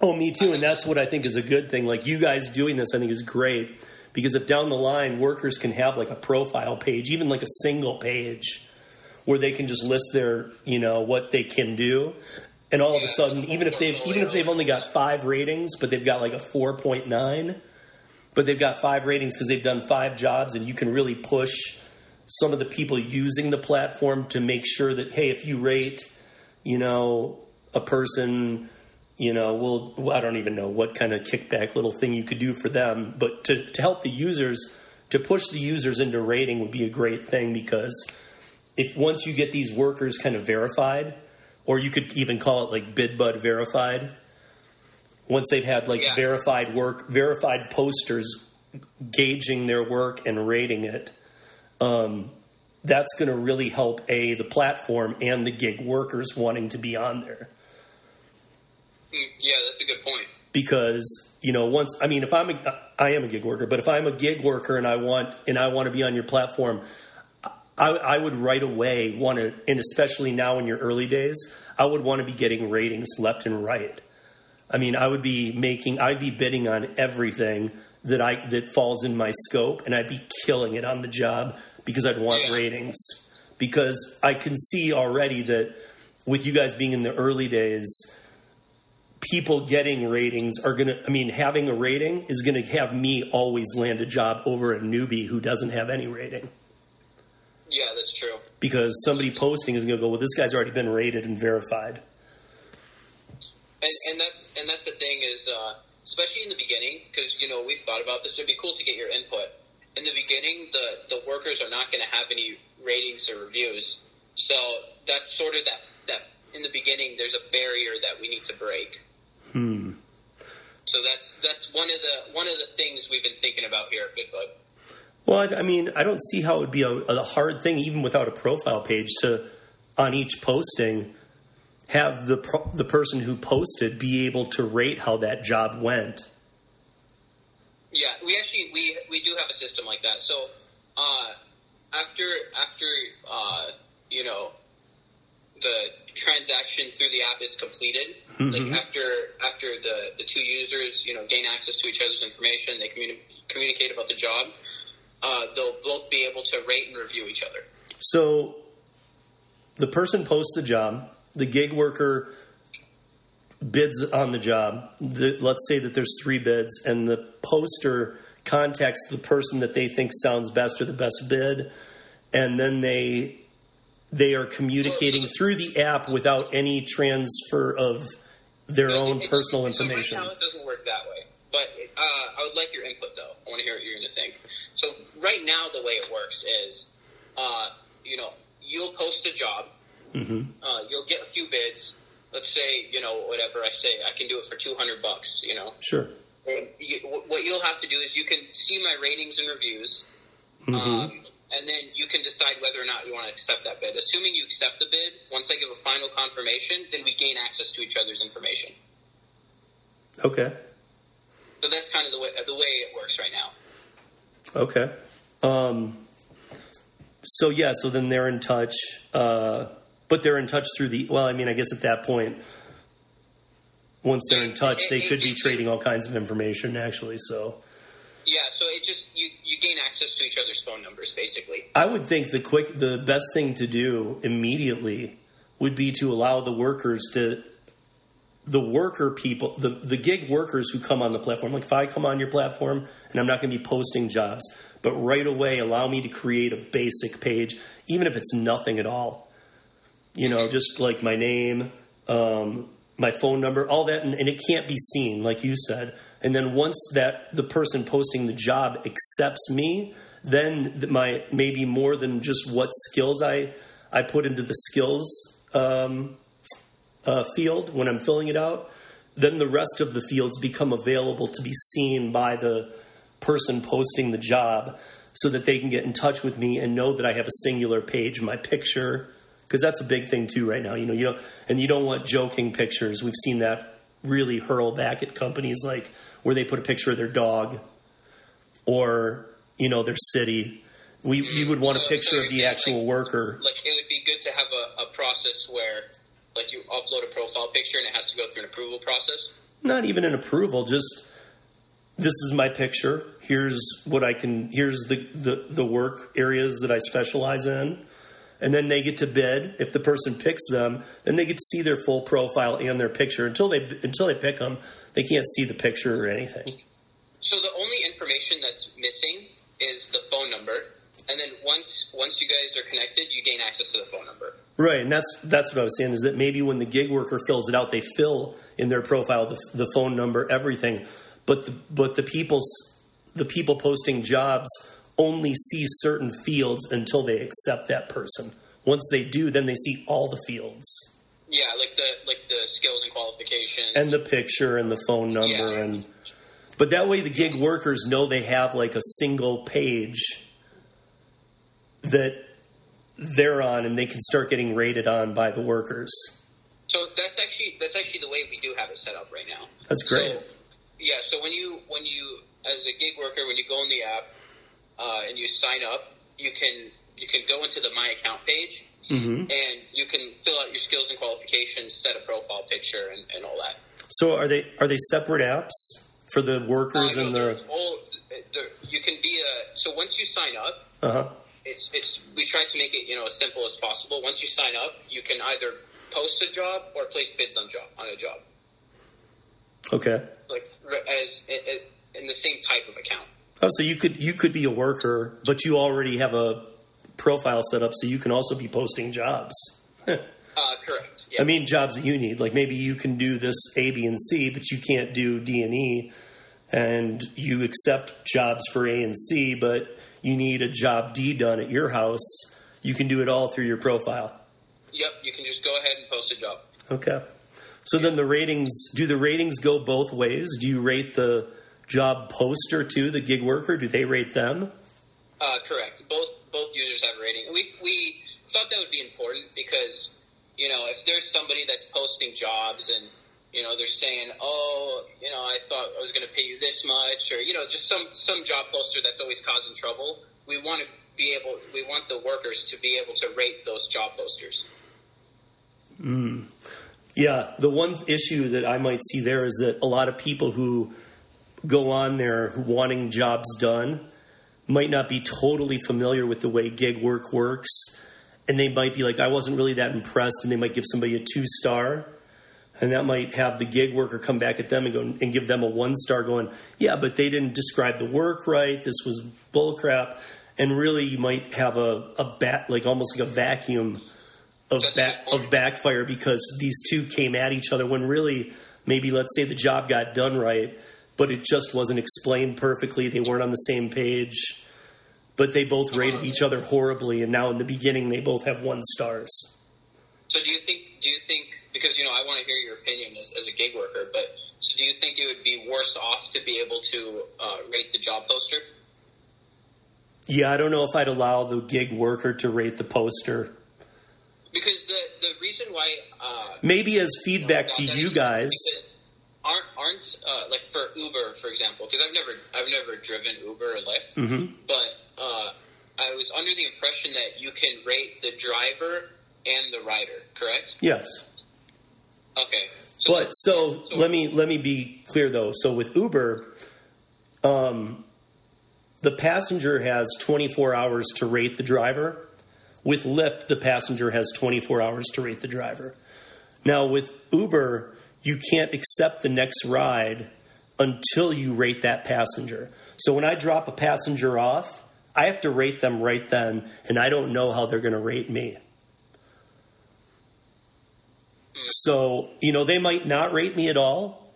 A: Oh, me too. And that's what I think is a good thing. Like you guys doing this, I think is great because if down the line workers can have like a profile page, even like a single page, where they can just list their, you know, what they can do, and all of a sudden, even if they've even if they've only got five ratings, but they've got like a four point nine, but they've got five ratings because they've done five jobs, and you can really push some of the people using the platform to make sure that hey, if you rate, you know, a person you know, we'll, I don't even know what kind of kickback little thing you could do for them, but to, to help the users, to push the users into rating would be a great thing because if once you get these workers kind of verified, or you could even call it like BidBud verified, once they've had like
B: Yeah.
A: verified work, verified posters gauging their work and rating it, um, that's going to really help a the platform and the gig workers wanting to be on there.
B: Mm, Yeah, that's a good point.
A: because you know once i mean if i'm a i am a gig worker but if i'm a gig worker and i want and i want to be on your platform i, I would right away want to and especially now in your early days i would want to be getting ratings left and right. I mean i would be making i'd be bidding on everything that i that falls in my scope and i'd be killing it on the job because i'd want
B: Yeah.
A: ratings. Because i can see already that with you guys being in the early days people getting ratings are going to i mean having a rating is going to have me always land a job over a newbie who doesn't have any rating
B: Yeah, that's true.
A: because somebody posting is going to go well this guy's already been rated and verified
B: And, and that's and that's the thing is, uh, especially in the beginning, because you know we've thought about this. It'd be cool to get your input. In the beginning, the the workers are not going to have any ratings or reviews, so that's sort of that that in the beginning there's a barrier that we need to break.
A: hmm
B: So that's that's one of the one of the things we've been thinking about here at Goodbug.
A: Well I, mean i don't see how it would be a, a hard thing even without a profile page to on each posting have the pro, the person who posted be able to rate how that job went
B: Yeah, we actually we we do have a system like that. So uh, after after uh, you know the transaction through the app is completed, like after after the the two users you know gain access to each other's information, they communi- communicate about the job. Uh, they'll both be able to rate and review each other.
A: So the person posts the job, the gig worker bids on the job. The, let's say that there's three bids, and the poster contacts the person that they think sounds best or the best bid, and then they they are communicating through the app without any transfer of their
B: No,
A: own
B: it- it-
A: personal
B: so
A: information.
B: Right now, it doesn't work that way. But uh, I would like your input, though. I want to hear what you're going to think. So right now, the way it works is, uh, you know, you'll post a job.
A: hmm
B: Uh, you'll get a few bids. Let's say, you know, whatever I say, I can do it for two hundred bucks. You know,
A: Sure.
B: You, what you'll have to do is you can see my ratings and reviews,
A: hmm
B: um, and then you can decide whether or not you want to accept that bid. Assuming you accept the bid, once I give a final confirmation, then we gain access to each other's information.
A: Okay.
B: So that's kind of the way the way it works right now.
A: Okay. Um, so yeah, so then they're in touch, uh, but they're in touch through the. Well, I mean, I guess at that point, once they're in touch, they could be trading all kinds of information. Actually, so
B: Yeah, so it just you you gain access to each other's phone numbers basically.
A: I would think the quick, the best thing to do immediately would be to allow the workers to. The worker people, the, the gig workers who come on the platform, like if I come on your platform and I'm not going to be posting jobs, but right away allow me to create a basic page, even if it's nothing at all. You know, just like my name, um, my phone number, all that, and, and it can't be seen, like you said. And then once that the person posting the job accepts me, then my maybe more than just what skills I I put into the skills um, uh, field when I'm filling it out, then the rest of the fields become available to be seen by the person posting the job so that they can get in touch with me and know that I have a singular page, my picture, because that's a big thing too right now. You know, you know, and you don't want joking pictures. We've seen that really hurl back at companies like where they put a picture of their dog or you know their city. We we would want a picture
B: so
A: of the actual
B: like-
A: worker.
B: Like it would be good to have a, a process where like you upload a profile picture and it has to go through an approval process.
A: not even an approval just this is my picture. Here's what i can here's the, the, the work areas that i specialize in. And then they get to bid. If the person picks them then they get to see their full profile and their picture. Until they until they pick them they can't see the picture or anything.
B: So the only information that's missing is the phone number, and then once once you guys are connected, you gain access to the phone number.
A: right and that's that's what i was saying is that maybe when the gig worker fills it out they fill in their profile the, the phone number everything but the but the people the people posting jobs only see certain fields until they accept that person once they do then they see all the fields
B: Yeah, like the like the skills and qualifications.
A: and the picture and the phone number
B: Yeah.
A: and But that way, the gig workers know they have like a single page that they're on, and they can start getting rated on by the workers.
B: So that's actually that's actually the way we do have it set up right now.
A: That's great.
B: So, yeah. So when you when you as a gig worker when you go in the app uh, and you sign up, you can you can go into the My Account page
A: Mm-hmm.
B: and you can fill out your skills and qualifications, set a profile picture, and, and all that.
A: So are they are they separate apps for the workers
B: Uh,
A: and
B: no,
A: the?
B: all, you can be a so once you sign up,
A: Uh huh.
B: It's it's we try to make it you know as simple as possible. Once you sign up, you can either post a job or place bids on job on a job,
A: Okay.
B: like as in the same type of account.
A: Oh, so you could you could be a worker, but you already have a profile set up, so you can also be posting jobs.
B: Uh, correct. Yeah.
A: I mean, jobs that you need. Like maybe you can do this A, B, and C, but you can't do D and E, and you accept jobs for A and C, but you need a job D done at your house. You can do it all through your profile.
B: Yep, you can just go ahead and post a job.
A: Okay. So then the ratings do the ratings go both ways? Do you rate the job poster too, the gig worker? Do they rate them?
B: Uh, correct. Both both users have a rating. We we thought that would be important because you know if there's somebody that's posting jobs and you know they're saying oh you know I thought I was going to pay you this much or you know just some some job poster that's always causing trouble. We want to be able we want the workers to be able to rate those job posters. Hmm.
A: Yeah, the one issue that I might see there is that a lot of people who go on there wanting jobs done might not be totally familiar with the way gig work works, and they might be like, "I wasn't really that impressed," and they might give somebody a two star, and that might have the gig worker come back at them and go and give them a one star, going, "Yeah, but they didn't describe the work right. This was bullcrap," and really you might have a a bat like almost like a vacuum of
B: That's a
A: back of backfire because these two came at each other when really maybe let's say the job got done right, but it just wasn't explained perfectly. They weren't on the same page, but they both rated each other horribly, and now in the beginning they both have one stars.
B: So do you think do you think because you know I want to hear your opinion as, as a gig worker, but so do you think it would be worse off to be able to uh, rate the job poster?
A: Yeah, I don't know if I'd allow the gig worker to rate the poster.
B: Because the the reason why uh,
A: Maybe as feedback to you guys.
B: aren't aren't uh, like for Uber for example because I've never I've never driven Uber or Lyft,
A: Mhm.
B: but uh, I was under the impression that you can rate the driver and the rider, correct?
A: Yes.
B: Okay. So
A: But
B: that's-
A: so let me let me be clear though. So with Uber, um, the passenger has 24 hours to rate the driver. With Lyft, the passenger has 24 hours to rate the driver. Now with Uber, you can't accept the next ride until you rate that passenger. So when I drop a passenger off, I have to rate them right then, and I don't know how they're going to rate me. So, you know, they might not rate me at all,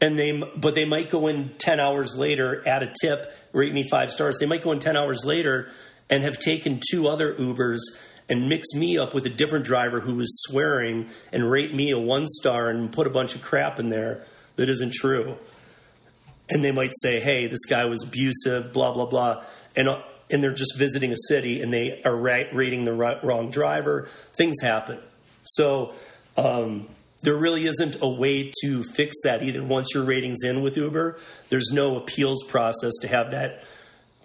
A: and they but they might go in 10 hours later, add a tip, rate me 5 stars. They might go in 10 hours later and have taken two other Ubers and mix me up with a different driver who was swearing and rate me a 1 star and put a bunch of crap in there that isn't true. And they might say, "Hey, this guy was abusive, blah blah blah." And uh, and they're just visiting a city and they are ra- rating the wrong driver. Things happen. So um, there really isn't a way to fix that either. Once your rating's in with Uber, there's no appeals process to have that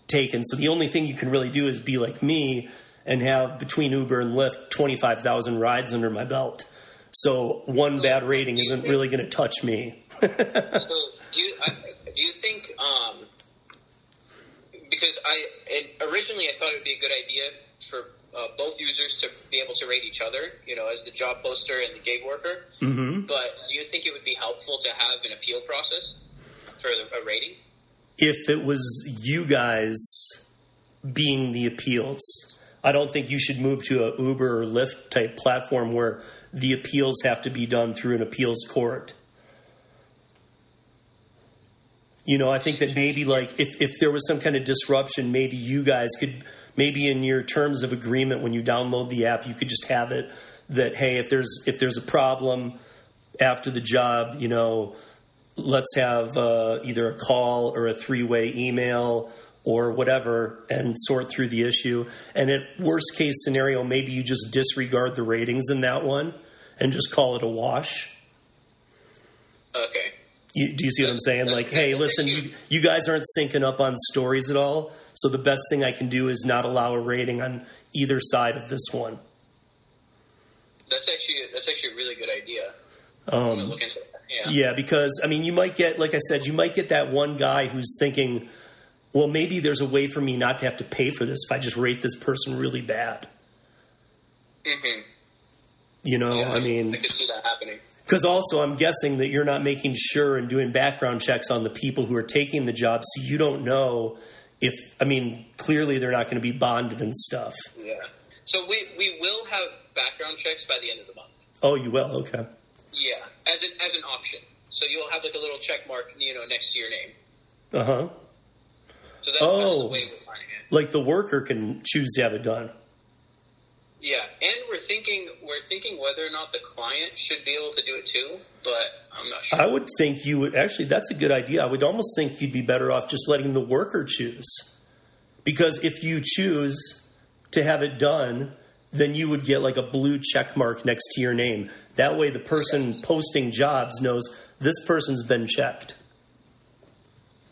A: taken. So the only thing you can really do is be like me and have between Uber and Lyft 25,000 rides under my belt. So one bad rating isn't really going to touch me.
B: So do you I, do you think um, because I and originally I thought it would be a good idea for uh, both users to be able to rate each other, you know, as the job poster and the gig worker.
A: hmm
B: But do you think it would be helpful to have an appeal process for a rating?
A: If it was you guys being the appeals, I don't think you should move to a Uber or Lyft type platform where the appeals have to be done through an appeals court. You know, I think that maybe like if, if there was some kind of disruption, maybe you guys could maybe in your terms of agreement when you download the app, you could just have it that hey, if there's if there's a problem after the job, you know, let's have uh, either a call or a three way email or whatever and sort through the issue. And at worst case scenario, maybe you just disregard the ratings in that one and just call it a wash.
B: Okay.
A: You, do you see what I'm saying? Like, hey, listen, you, you guys aren't syncing up on stories at all. So the best thing I can do is not allow a rating on either side of this one.
B: That's actually that's actually a really good idea.
A: Um,
B: look into that. Yeah.
A: Yeah, because I mean, you might get, like I said, you might get that one guy who's thinking, well, maybe there's a way for me not to have to pay for this if I just rate this person really bad.
B: hmm
A: You know,
B: Yeah,
A: I mean,
B: I could see that happening.
A: because also I'm guessing that you're not making sure and doing background checks on the people who are taking the job, so you don't know if, I mean, clearly they're not going to be bonded and stuff.
B: Yeah. So we we will have background checks by the end of the month.
A: Oh, you will? Okay.
B: Yeah, as an as an option. So you'll have like a little check mark, you know, next to your name.
A: Uh huh.
B: So that's kind of
A: Oh.
B: the way we're finding it.
A: Like the worker can choose to have it done.
B: Yeah, and we're thinking we're thinking whether or not the client should be able to do it too, but I'm not sure.
A: I would think you would actually. That's a good idea. I would almost think you'd be better off just letting the worker choose, because if you choose to have it done, then you would get like a blue check mark next to your name. That way, the person posting jobs knows this person's been checked.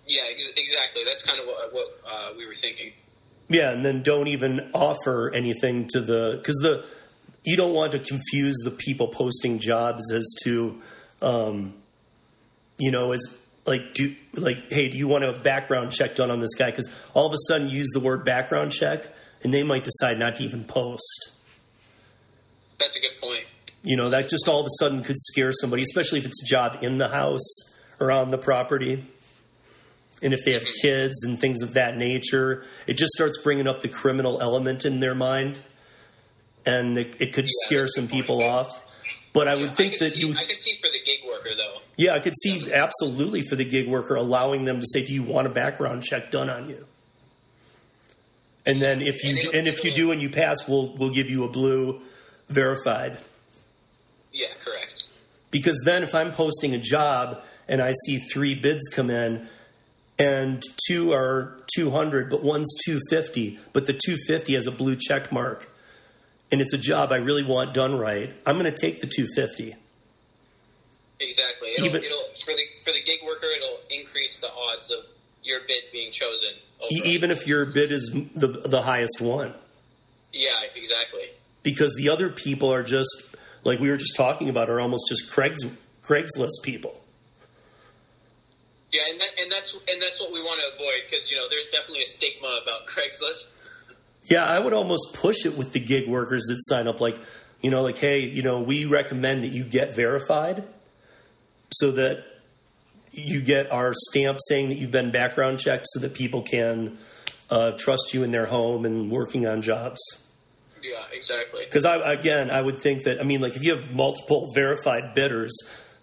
B: yeah, ex- exactly. That's kind of what, what uh, we were thinking.
A: Yeah, and then don't even offer anything to the because the you don't want to confuse the people posting jobs as to, um, you know, as like do like hey, do you want a background check done on this guy? Because all of a sudden you use the word background check, and they might decide not to even post.
B: That's a good point.
A: You know, that just all of a sudden could scare somebody, especially if it's a job in the house or on the property. And if they have kids and things of that nature, it just starts bringing up the criminal element in their mind. And it, it could
B: Yeah,
A: scare some
B: good point.
A: people off. But I would think
B: could
A: that
B: see,
A: you,
B: I could see for the gig worker though.
A: yeah, I could see absolutely for the gig worker allowing them to say, "Do you want a background check done on you?" And then if you
B: And it'll-
A: and if you do and you pass, we'll we'll give you a blue verified.
B: Yeah, correct.
A: Because then if I'm posting a job and I see three bids come in and two are 200 but one's 250 but the 250 has a blue check mark and it's a job I really want done right, I'm going to take the 250.
B: Exactly. It'll,
A: Even-
B: it'll for the for the gig worker, it'll increase the odds of your bid being chosen.
A: E-
B: Over.
A: even if your bid is the the highest one.
B: yeah, exactly.
A: Because the other people are just like we were just talking about are almost just Craig's Craigslist people.
B: Yeah, and that, and that's and that's what we want to avoid because you know there's definitely a stigma about Craigslist.
A: Yeah, I would almost push it with the gig workers that sign up. Like, you know, like, hey, you know, we recommend that you get verified so that you get our stamp saying that you've been background checked so that people can uh, trust you in their home and working on jobs.
B: Yeah, exactly.
A: Because I, again, I would think that, I mean, like, if you have multiple verified bidders,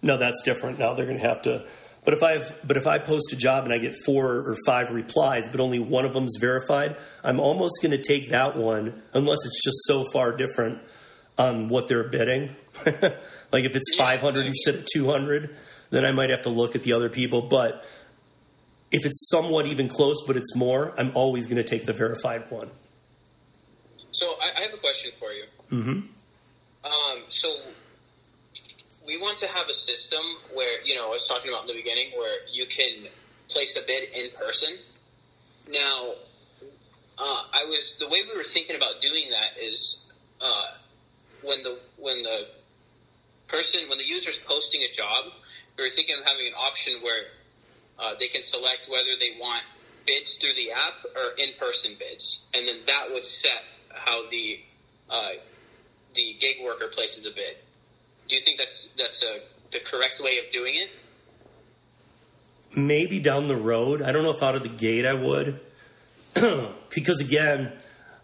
A: no, that's different. Now they're going to have to. But if I have, but if I post a job and I get four or five replies, but only one of them's verified, I'm almost going to take that one, unless it's just so far different on what they're bidding. like if it's
B: Yeah,
A: 500
B: exactly.
A: instead of 200, then I might have to look at the other people. But if it's somewhat even close, but it's more, I'm always going to take the verified one.
B: So I, I have a question for you.
A: Mm-hmm.
B: Um, so we want to have a system where you know I was talking about in the beginning where you can place a bid in person. Now, uh, I was the way we were thinking about doing that is uh, when the when the person when the user's posting a job, we were thinking of having an option where uh, they can select whether they want bids through the app or in-person bids, and then that would set how the uh, the gig worker places a bid. Do you think that's that's a, the correct way of doing it?
A: maybe down the road. I don't know if out of the gate I would, because again,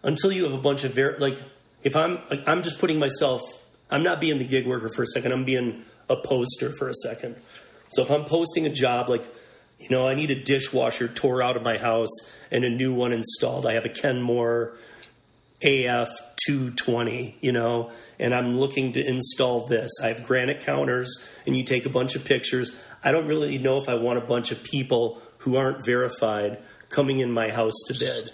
A: until you have a bunch of ver- like, if I'm like, I'm just putting myself, I'm not being the gig worker for a second. I'm being a poster for a second. So if I'm posting a job, like, you know, I need a dishwasher tore out of my house and a new one installed. I have a Kenmore AF 220, you know, and I'm looking to install this. I have granite counters and you take a bunch of pictures. I don't really know if I want a bunch of people who aren't verified coming in my house to bid.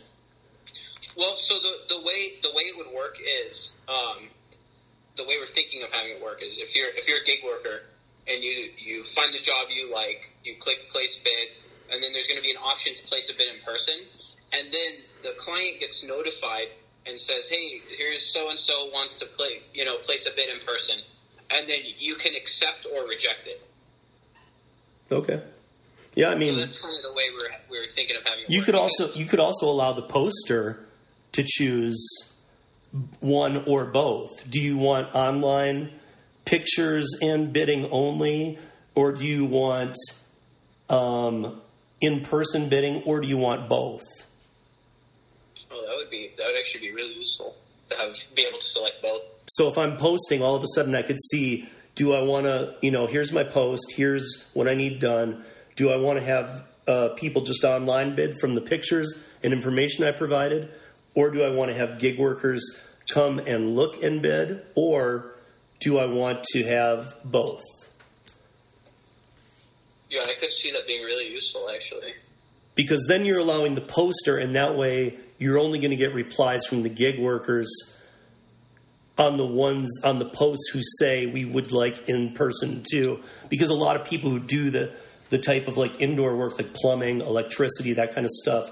B: Well, so the, the way the way it would work is um, the way we're thinking of having it work is if you're if you're a gig worker and you you find the job you like, you click place bid, and then there's going to be an option to place a bid in person, and then the client gets notified and says, "Hey, here's so and so wants to play, you know, place a bid in person," and then you can accept or reject it.
A: Okay. Yeah, I mean,
B: So that's kind of the way we're we're thinking of having.
A: You could also you could also allow the poster to choose one or both. Do you want online pictures and bidding only, or do you want um, in-person bidding, or do you want both?
B: That would be that would actually be really useful to have be able to select both.
A: So if I'm posting, all of a sudden I could see: Do I want to, you know, here's my post, here's what I need done. Do I want to have uh, people just online bid from the pictures and information I provided, or do I want to have gig workers come and look and bid, or do I want to have both?
B: Yeah, I could see that being really useful actually.
A: Because then you're allowing the poster, and that way you're only going to get replies from the gig workers on the ones on the posts who say we would like in person too. Because a lot of people who do the the type of like indoor work, like plumbing, electricity, that kind of stuff,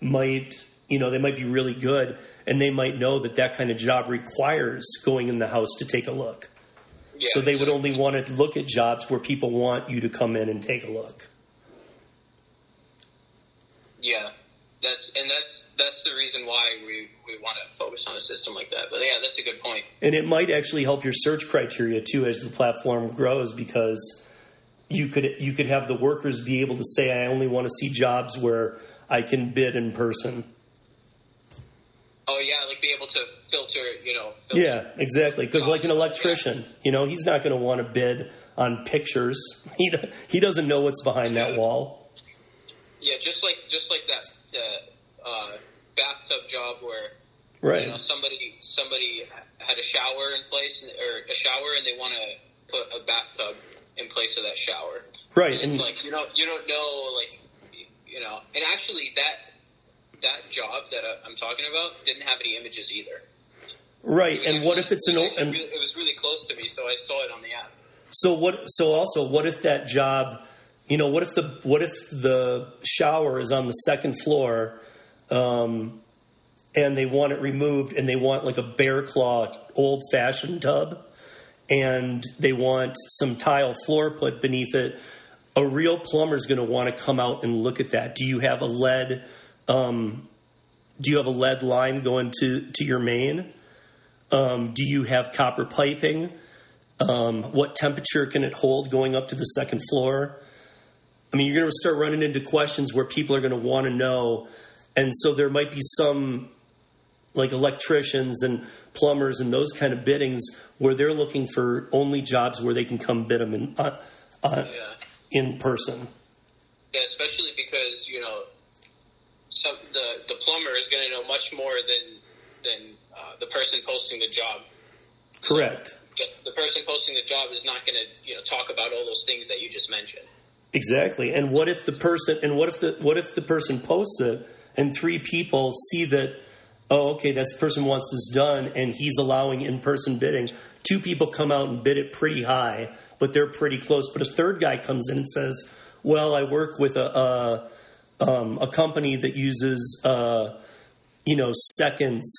A: might you know they might be really good, and they might know that that kind of job requires going in the house to take a look.
B: Yeah,
A: So they would only want to look at jobs where people want you to come in and take a look.
B: Yeah, that's and that's that's the reason why we we want to focus on a system like that. But yeah, that's a good point.
A: And it might actually help your search criteria too as the platform grows because you could you could have the workers be able to say I only want to see jobs where I can bid in person.
B: Oh yeah, like be able to filter, you know. Filter.
A: Yeah, exactly. Because like an electrician, you know, he's not going to want to bid on pictures. He he doesn't know what's behind that wall.
B: Yeah, just like just like that uh, uh, bathtub job where
A: Right.
B: you know somebody somebody had a shower in place or a shower and they want to put a bathtub in place of that shower.
A: Right.
B: And it's
A: And
B: like you don't you don't know like you know and actually that that job that uh, I'm talking about didn't have any images either.
A: right. And what if it's an
B: it
A: o-
B: was, actually
A: and
B: it was really close to me, so I saw it on the app.
A: So what? So also, what if that job? You know, what if the what if the shower is on the second floor, um, and they want it removed, and they want like a bear claw old fashioned tub, and they want some tile floor put beneath it. A real plumber's going to want to come out and look at that. Do you have a lead? Um, do you have a lead line going to to your main? Um, do you have copper piping? Um, what temperature can it hold going up to the second floor? I mean, you're going to start running into questions where people are going to want to know. And so there might be some like electricians and plumbers and those kind of biddings where they're looking for only jobs where they can come bid them in, uh, uh,
B: Yeah.
A: in person.
B: Yeah, especially because you know, some the the plumber is going to know much more than than uh, the person posting the job.
A: Correct.
B: The, the person posting the job is not going to you know talk about all those things that you just mentioned.
A: Exactly. And what if the person and what if the what if the person posts it and three people see that oh okay this person wants this done and he's allowing in person bidding. Two people come out and bid it pretty high, but they're pretty close. But a third guy comes in and says, "Well, I work with a a, um, a company that uses uh, you know seconds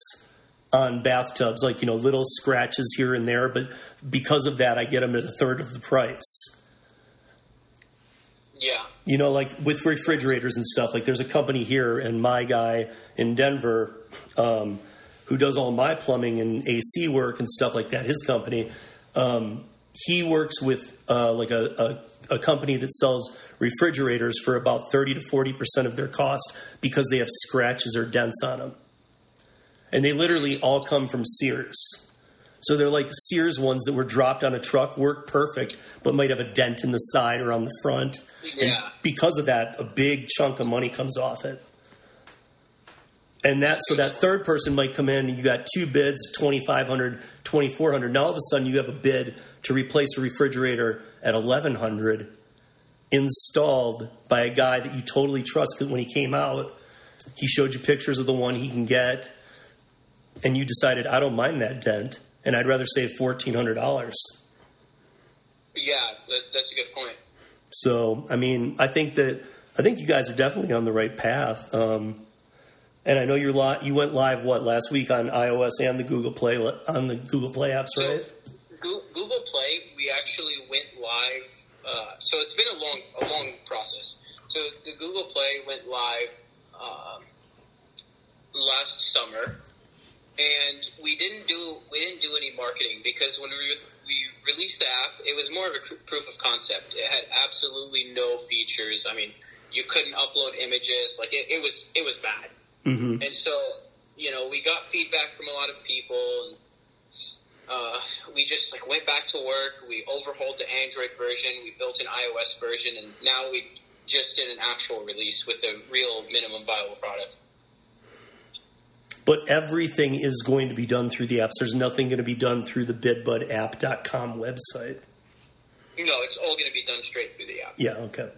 A: on bathtubs, like you know little scratches here and there, but because of that, I get them at a third of the price."
B: Yeah,
A: you know, like with refrigerators and stuff. Like there's a company here, and my guy in Denver, um, who does all my plumbing and AC work and stuff like that. His company, um, he works with uh, like a, a, a company that sells refrigerators for about thirty to forty percent of their cost because they have scratches or dents on them, and they literally all come from Sears. So they're like Sears ones that were dropped on a truck, work perfect, but might have a dent in the side or on the front. And
B: Yeah.
A: because of that, a big chunk of money comes off it. and that so that third person might come in and you got two bids 2500 2400 now all of a sudden you have a bid to replace a refrigerator at 1100 installed by a guy that you totally trust because when he came out he showed you pictures of the one he can get and you decided i don't mind that dent and i'd rather save $1400
B: Yeah, that, that's a good point.
A: so i mean i think that i think you guys are definitely on the right path um, and i know you're li- you went live what last week on ios and the google play on the google play apps
B: So,
A: right
B: Google Play, we actually went live. Uh, so it's been a long, a long process. So the Google Play went live um, last summer, and we didn't do we didn't do any marketing because when we we released the app, it was more of a proof of concept. It had absolutely no features. I mean, you couldn't upload images. Like it, it was it was bad.
A: mm-hmm.
B: And so, you know, we got feedback from a lot of people, and uh, we just like went back to work. We overhauled the Android version. We built an iOS version, and now we just did an actual release with a real minimum viable product.
A: But everything is going to be done through the apps. There's nothing going to be done through the bidbudapp.com website.
B: No, it's all going to be done straight through the app.
A: Yeah, okay.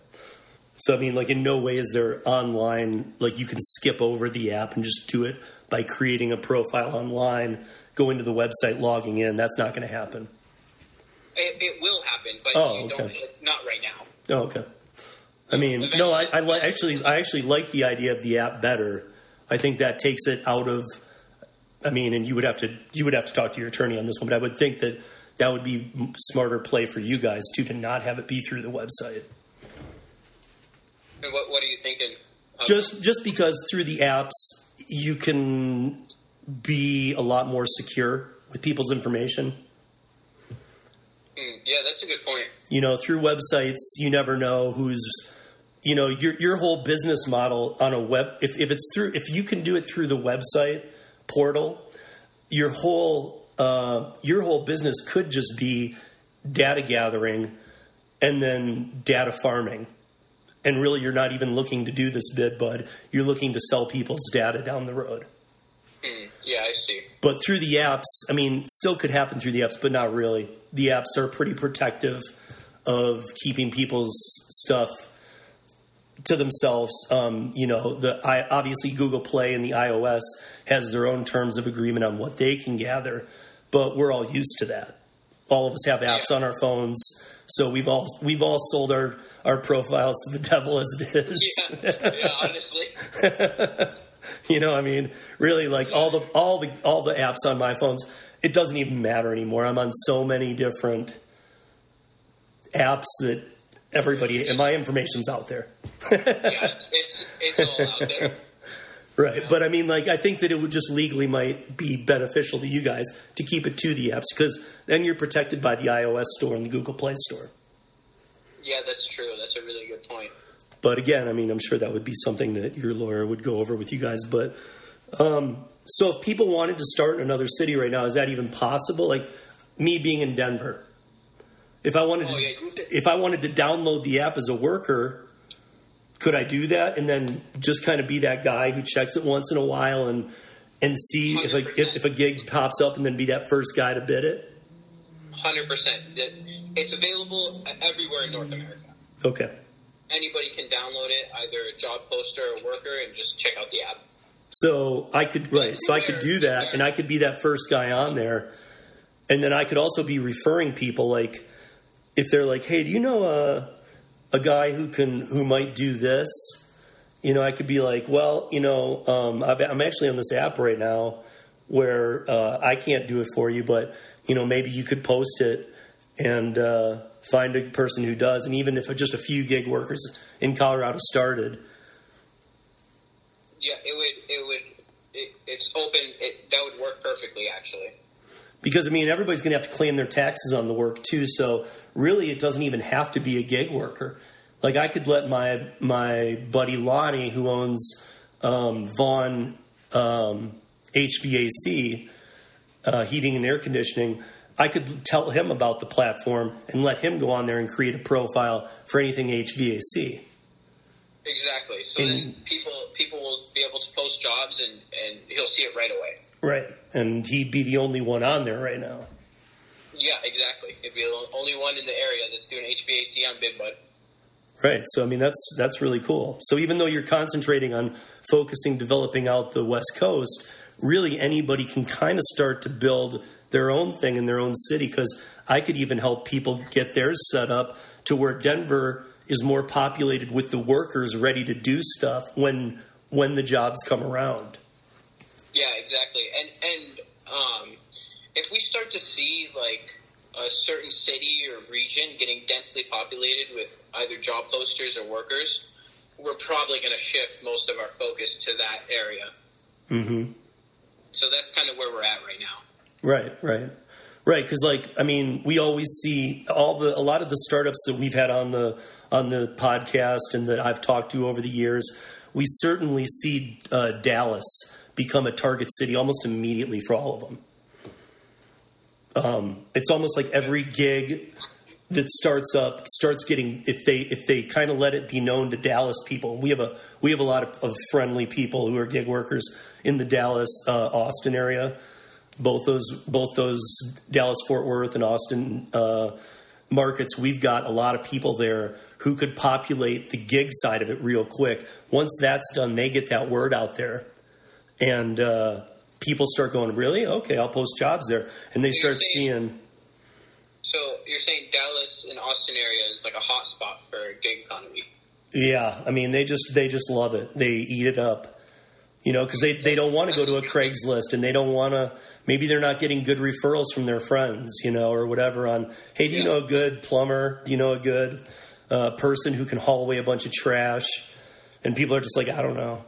A: So, I mean, like, in no way is there online, like, you can skip over the app and just do it by creating a profile online, going to the website, logging in. That's not going to happen.
B: It, it will happen, but
A: Oh,
B: you don't.
A: okay.
B: It's not right now.
A: Oh, okay. I mean, no, I, I li- actually, I actually like the idea of the app better. I think that takes it out of. I mean, and you would have to you would have to talk to your attorney on this one, but I would think that that would be smarter play for you guys too to not have it be through the website.
B: And what What are you thinking? of-
A: Just just because through the apps you can be a lot more secure with people's information.
B: Hmm, yeah, that's a good point.
A: you know through websites you never know who's you know your your whole business model on a web if, if it's through if you can do it through the website portal your whole uh, your whole business could just be data gathering and then data farming and really you're not even looking to do this BidBud you're looking to sell people's data down the road
B: Hmm, yeah, I see.
A: but through the apps, I mean, still could happen through the apps, but not really. The apps are pretty protective of keeping people's stuff to themselves. Um, you know, the I, obviously Google Play and the iOS has their own terms of agreement on what they can gather, but we're all used to that. All of us have apps on our phones, so we've all we've all sold our our profiles to the devil as it is.
B: Yeah, yeah. Honestly,
A: You know, I mean, really, like all the all the all the apps on my phones, it doesn't even matter anymore. I'm on so many different apps that everybody and my information's out there.
B: yeah, it's it's all out there.
A: Right, but I mean, like, I think that it would just legally might be beneficial to you guys to keep it to the apps because then you're protected by the iOS store and the Google Play store.
B: Yeah, that's true. That's a really good point.
A: But again, I mean, I'm sure that would be something that your lawyer would go over with you guys. But um, so, if people wanted to start in another city right now, is that even possible? Like me being in Denver, if I wanted
B: Oh,
A: to,
B: yeah, you-
A: if I wanted to download the app as a worker, could I do that and then just kind of be that guy who checks it once in a while and and see if a if, if a gig pops up and then be that first guy to bid it?
B: Hundred percent. It's available everywhere in North America.
A: Okay.
B: Anybody can download it, either a job poster or worker, and just check out the app.
A: So I could right. So I could do that, and I could be that first guy on there, and then I could also be referring people. Like if they're like, "Hey, do you know a a guy who can who might do this?" You know, I could be like, "Well, you know, um, I've, I'm actually on this app right now where uh, I can't do it for you, but you know, maybe you could post it and uh, find a person who does. And even if just a few gig workers in Colorado started."
B: Yeah, it would. It would. It, it's open. It, that would work perfectly, actually.
A: because I mean everybody's going to have to claim their taxes on the work too. So really, it doesn't even have to be a gig worker. Like I could let my my buddy Lonnie, who owns um, Vaughn um, HVAC, uh, heating and air conditioning. I could tell him about the platform and let him go on there and create a profile for anything HVAC.
B: Exactly. So then people people will be able to post jobs and and he'll see it right away.
A: Right, and he'd be the only one on there right now.
B: Yeah, exactly. It'd be the only one in the area that's doing HVAC on BidBud.
A: Right. So I mean that's that's really cool. So even though you're concentrating on focusing developing out the West Coast, really anybody can kind of start to build their own thing in their own city because I could even help people get theirs set up to where Denver is more populated with the workers ready to do stuff when when the jobs come around.
B: Yeah, exactly. And and um, if we start to see like a certain city or region getting densely populated with either job posters or workers, we're probably going to shift most of our focus to that area.
A: Mm-hmm.
B: So that's kind of where we're at right now.
A: Right, right, right. Because like I mean, we always see all the a lot of the startups that we've had on the on the podcast and that I've talked to over the years. We certainly see uh, Dallas become a target city almost immediately for all of them. Um, it's almost like every gig that starts up starts getting if they if they kind of let it be known to Dallas people. We have a we have a lot of, of friendly people who are gig workers in the Dallas uh, Austin area. Both those both those Dallas Fort Worth and Austin uh, markets. We've got a lot of people there who could populate the gig side of it real quick. Once that's done, they get that word out there, and uh, people start going, "Really? Okay, I'll post jobs there," and they start seeing.
B: So you're saying Dallas and Austin area is like a hot spot for gig economy?
A: Yeah, I mean they just they just love it. They eat it up, you know, because they they don't want to go to a Craigslist and they don't want to. Maybe they're not getting good referrals from their friends, you know, or whatever. On hey, do you know a good plumber? Do you know a good uh, person who can haul away a bunch of trash? And people are just like, I don't know,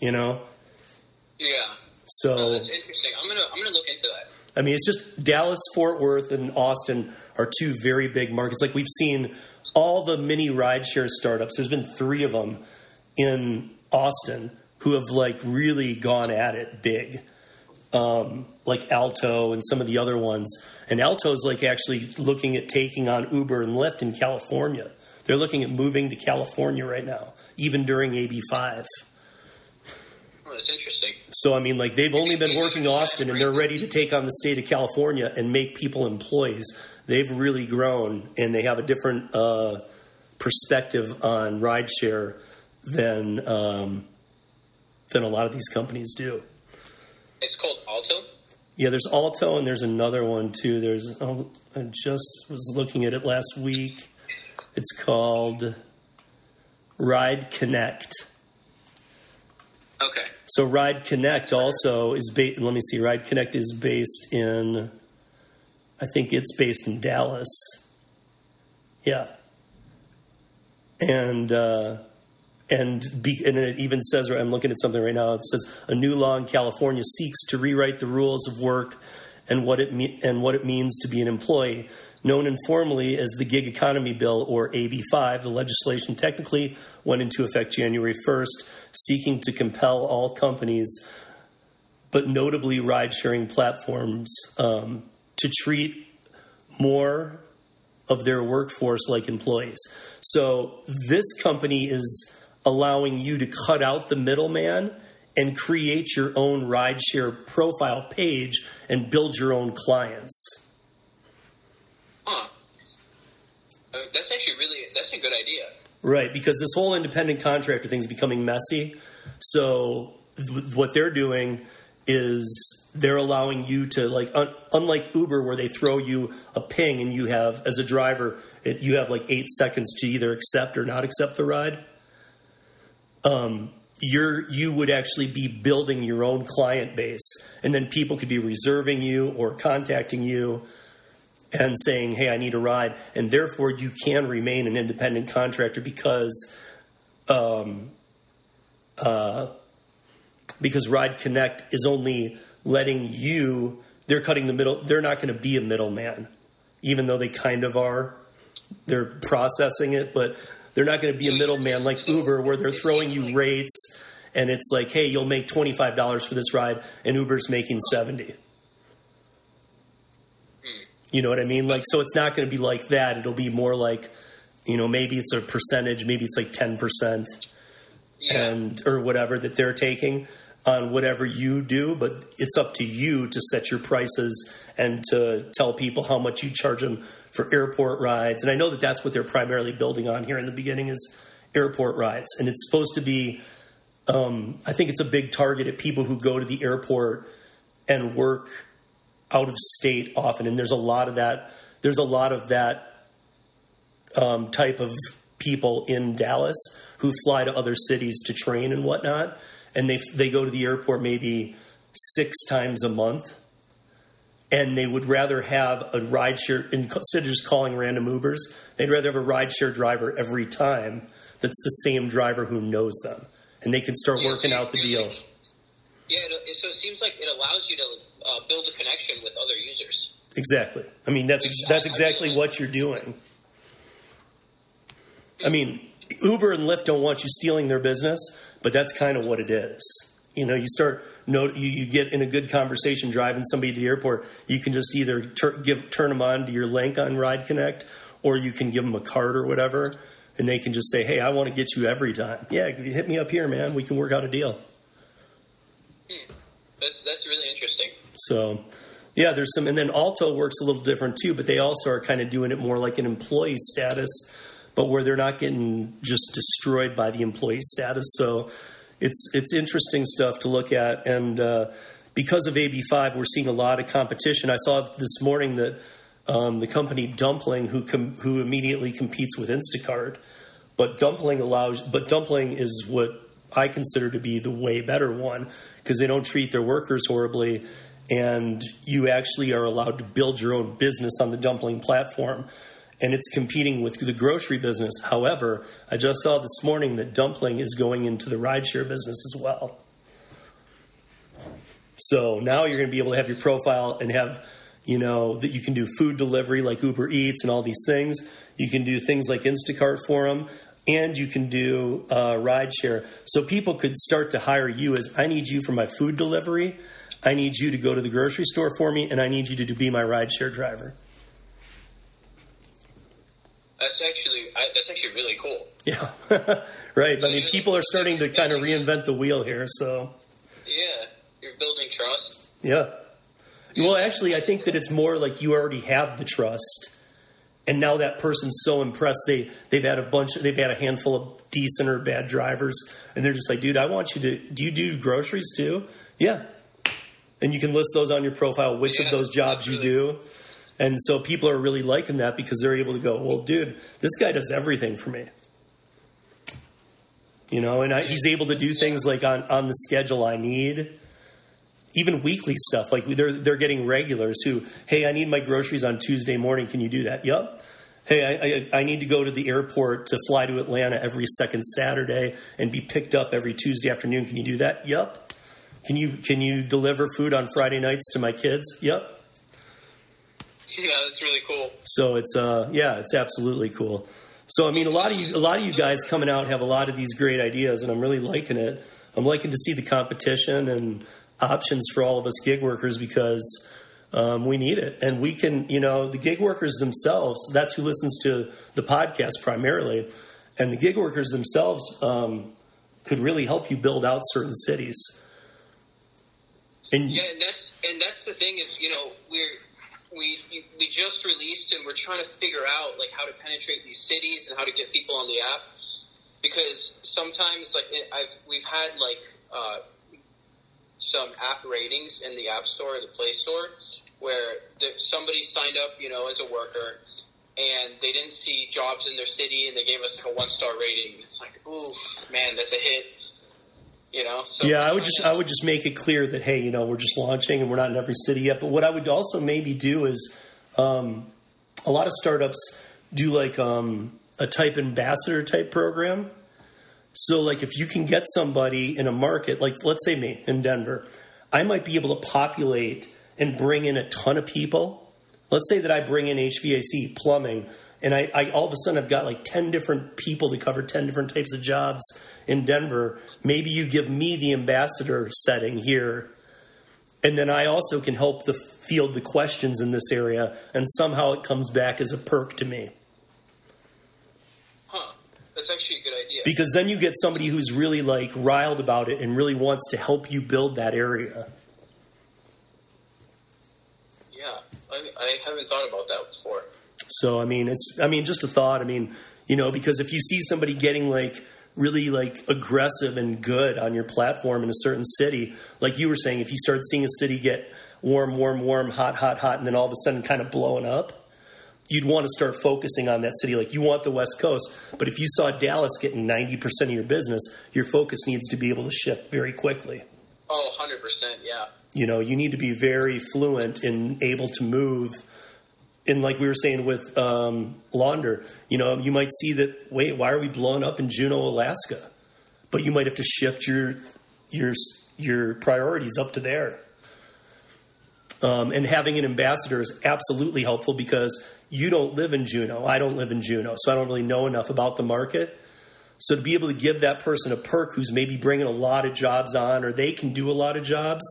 A: you know.
B: Yeah.
A: So
B: oh, that's interesting. I'm gonna I'm gonna look into that.
A: I mean, it's just Dallas, Fort Worth, and Austin are two very big markets. Like we've seen all the mini rideshare startups. There's been three of them in Austin who have like really gone at it big, um, like Alto and some of the other ones. And Alto's like actually looking at taking on Uber and Lyft in California. They're looking at moving to California right now, even during AB5.
B: Oh, that's interesting.
A: So I mean, like they've only been working Austin, and they're ready to take on the state of California and make people employees. They've really grown, and they have a different uh, perspective on rideshare than um, than a lot of these companies do.
B: It's called Alto.
A: Yeah, there's Alto, and there's another one too. There's oh, I just was looking at it last week. It's called Ride Connect.
B: Okay.
A: So Ride Connect also is based. Let me see. Ride Connect is based in. I think it's based in Dallas. Yeah. And uh, and be, and it even says I'm looking at something right now. It says a new law in California seeks to rewrite the rules of work and what it me- and what it means to be an employee known informally as the Gig Economy Bill or AB5. The legislation technically went into effect January 1st, seeking to compel all companies, but notably ride sharing platforms, um, to treat more of their workforce like employees. So this company is allowing you to cut out the middleman and create your own rideshare profile page and build your own clients.
B: Huh. Uh, that's actually really that's a good idea.
A: Right, because this whole independent contractor thing is becoming messy. So th- what they're doing is they're allowing you to like un- unlike Uber where they throw you a ping and you have as a driver it, you have like 8 seconds to either accept or not accept the ride. Um you're you would actually be building your own client base and then people could be reserving you or contacting you and saying, "Hey, I need a ride," and therefore you can remain an independent contractor because, um, uh, because Ride Connect is only letting you. They're cutting the middle. They're not going to be a middleman, even though they kind of are. They're processing it, but they're not going to be a middleman like Uber, where they're throwing you rates, and it's like, "Hey, you'll make twenty five dollars for this ride," and Uber's making seventy. You know what I mean? Like, so it's not going to be like that. It'll be more like, you know, maybe it's a percentage, maybe it's like 10%.
B: Yeah.
A: and or whatever that they're taking on whatever you do, but it's up to you to set your prices and to tell people how much you charge them for airport rides. And I know that that's what they're primarily building on here in the beginning is airport rides, and it's supposed to be. Um, I think it's a big target at people who go to the airport and work out of state often, and there's a lot of that. There's a lot of that um, type of people in Dallas who fly to other cities to train and whatnot, and they they go to the airport maybe six times a month, and they would rather have a rideshare instead of just calling random Ubers. They'd rather have a rideshare driver every time that's the same driver who knows them, and they can start
B: Yeah,
A: working out the deal.
B: Yeah, it- so it seems like it allows you to uh, build a connection with other users.
A: Exactly. I mean, that's that's exactly what you're doing. I mean, Uber and Lyft don't want you stealing their business, but that's kind of what it is. You know, you start no, you, you get in a good conversation driving somebody to the airport. You can just either tur- give turn them on to your link on Ride Connect, or you can give them a card or whatever, and they can just say, "Hey, I want to get you every time. Yeah, hit me up here, man. We can work out a deal."
B: That's that's really interesting.
A: So, yeah, there's some, and then Alto works a little different too, but they also are kind of doing it more like an employee status, but where they're not getting just destroyed by the employee status. So, it's it's interesting stuff to look at, and uh, because of AB5, we're seeing a lot of competition. I saw this morning that um, the company Dumpling, who com- who immediately competes with Instacart, but Dumpling allows, but Dumpling is what I consider to be the way better one because they don't treat their workers horribly, and you actually are allowed to build your own business on the Dumpling platform, and it's competing with the grocery business. However, I just saw this morning that Dumpling is going into the rideshare business as well. So now you're going to be able to have your profile and have, you know, that you can do food delivery like Uber Eats and all these things. You can do things like Instacart for them, and you can do uh, rideshare. So people could start to hire you as I need you for my food delivery. I need you to go to the grocery store for me, and I need you to be my rideshare driver.
B: That's actually I, that's actually really cool.
A: Yeah, right. I mean, people are starting to kind of reinvent the wheel here. So
B: Yeah, you're building trust.
A: Yeah. Well, actually, I think that it's more like you already have the trust, and now that person's so impressed they they've had a bunch, they've had a handful of decent or bad drivers, and they're just like, dude, I want you to. Do you do groceries too? Yeah. And you can list those on your profile, which
B: Yeah,
A: of those jobs you do. And so people are really liking that because they're able to go, well, dude, this guy does everything for me. You know, and I, he's able to do things like on, on the schedule I need even weekly stuff. Like they're they're getting regulars who, hey, I need my groceries on Tuesday morning. Can you do that? Yep. Hey, I, I, I need to go to the airport to fly to Atlanta every second Saturday and be picked up every Tuesday afternoon. Can you do that? Yep. Can you can you deliver food on Friday nights to my kids? Yep.
B: Yeah, that's really cool.
A: So it's uh yeah, it's absolutely cool. So I mean, a lot of you a lot of you guys coming out have a lot of these great ideas, and I'm really liking it. I'm liking to see the competition and options for all of us gig workers because um, we need it, and we can you know the gig workers themselves. That's who listens to the podcast primarily, and the gig workers themselves um, could really help you build out certain cities. And
B: Yeah, and that's and that's the thing is you know we're we we just released and we're trying to figure out like how to penetrate these cities and how to get people on the app because sometimes like it, I've we've had like uh, some app ratings in the App Store or the Play Store where the, somebody signed up you know as a worker and they didn't see jobs in their city and they gave us like a one star rating. It's like ooh man, that's a hit. You know, so
A: yeah, I would just I would just make it clear that hey, you know, we're just launching and we're not in every city yet. But what I would also maybe do is um, a lot of startups do like um, a type ambassador type program. So like if you can get somebody in a market, like let's say me in Denver, I might be able to populate and bring in a ton of people. Let's say that I bring in HVAC, plumbing, and I, I all of a sudden I've got like ten different people to cover ten different types of jobs in Denver. Maybe you give me the ambassador setting here, and then I also can help the field the questions in this area, and somehow it comes back as a perk to me.
B: Huh. That's actually a good idea.
A: Because then you get somebody who's really like riled about it and really wants to help you build that area.
B: Yeah, I, I haven't thought about that before.
A: So I mean, it's I mean, just a thought. I mean, you know, because if you see somebody getting like really like aggressive and good on your platform in a certain city, like you were saying, if you start seeing a city get warm, warm, warm, hot, hot, hot, and then all of a sudden kind of blowing up, you'd want to start focusing on that city. Like you want the West Coast, but if you saw Dallas getting 90% of your business, your focus needs to be able to shift very quickly.
B: Oh, 100%, yeah.
A: You know, you need to be very fluent and able to move. And like we were saying with um, Launder, you know, you might see that. Wait, why are we blowing up in Juneau, Alaska? But you might have to shift your your your priorities up to there. Um, and having an ambassador is absolutely helpful because you don't live in Juneau. I don't live in Juneau, so I don't really know enough about the market. So to be able to give that person a perk who's maybe bringing a lot of jobs on, or they can do a lot of jobs,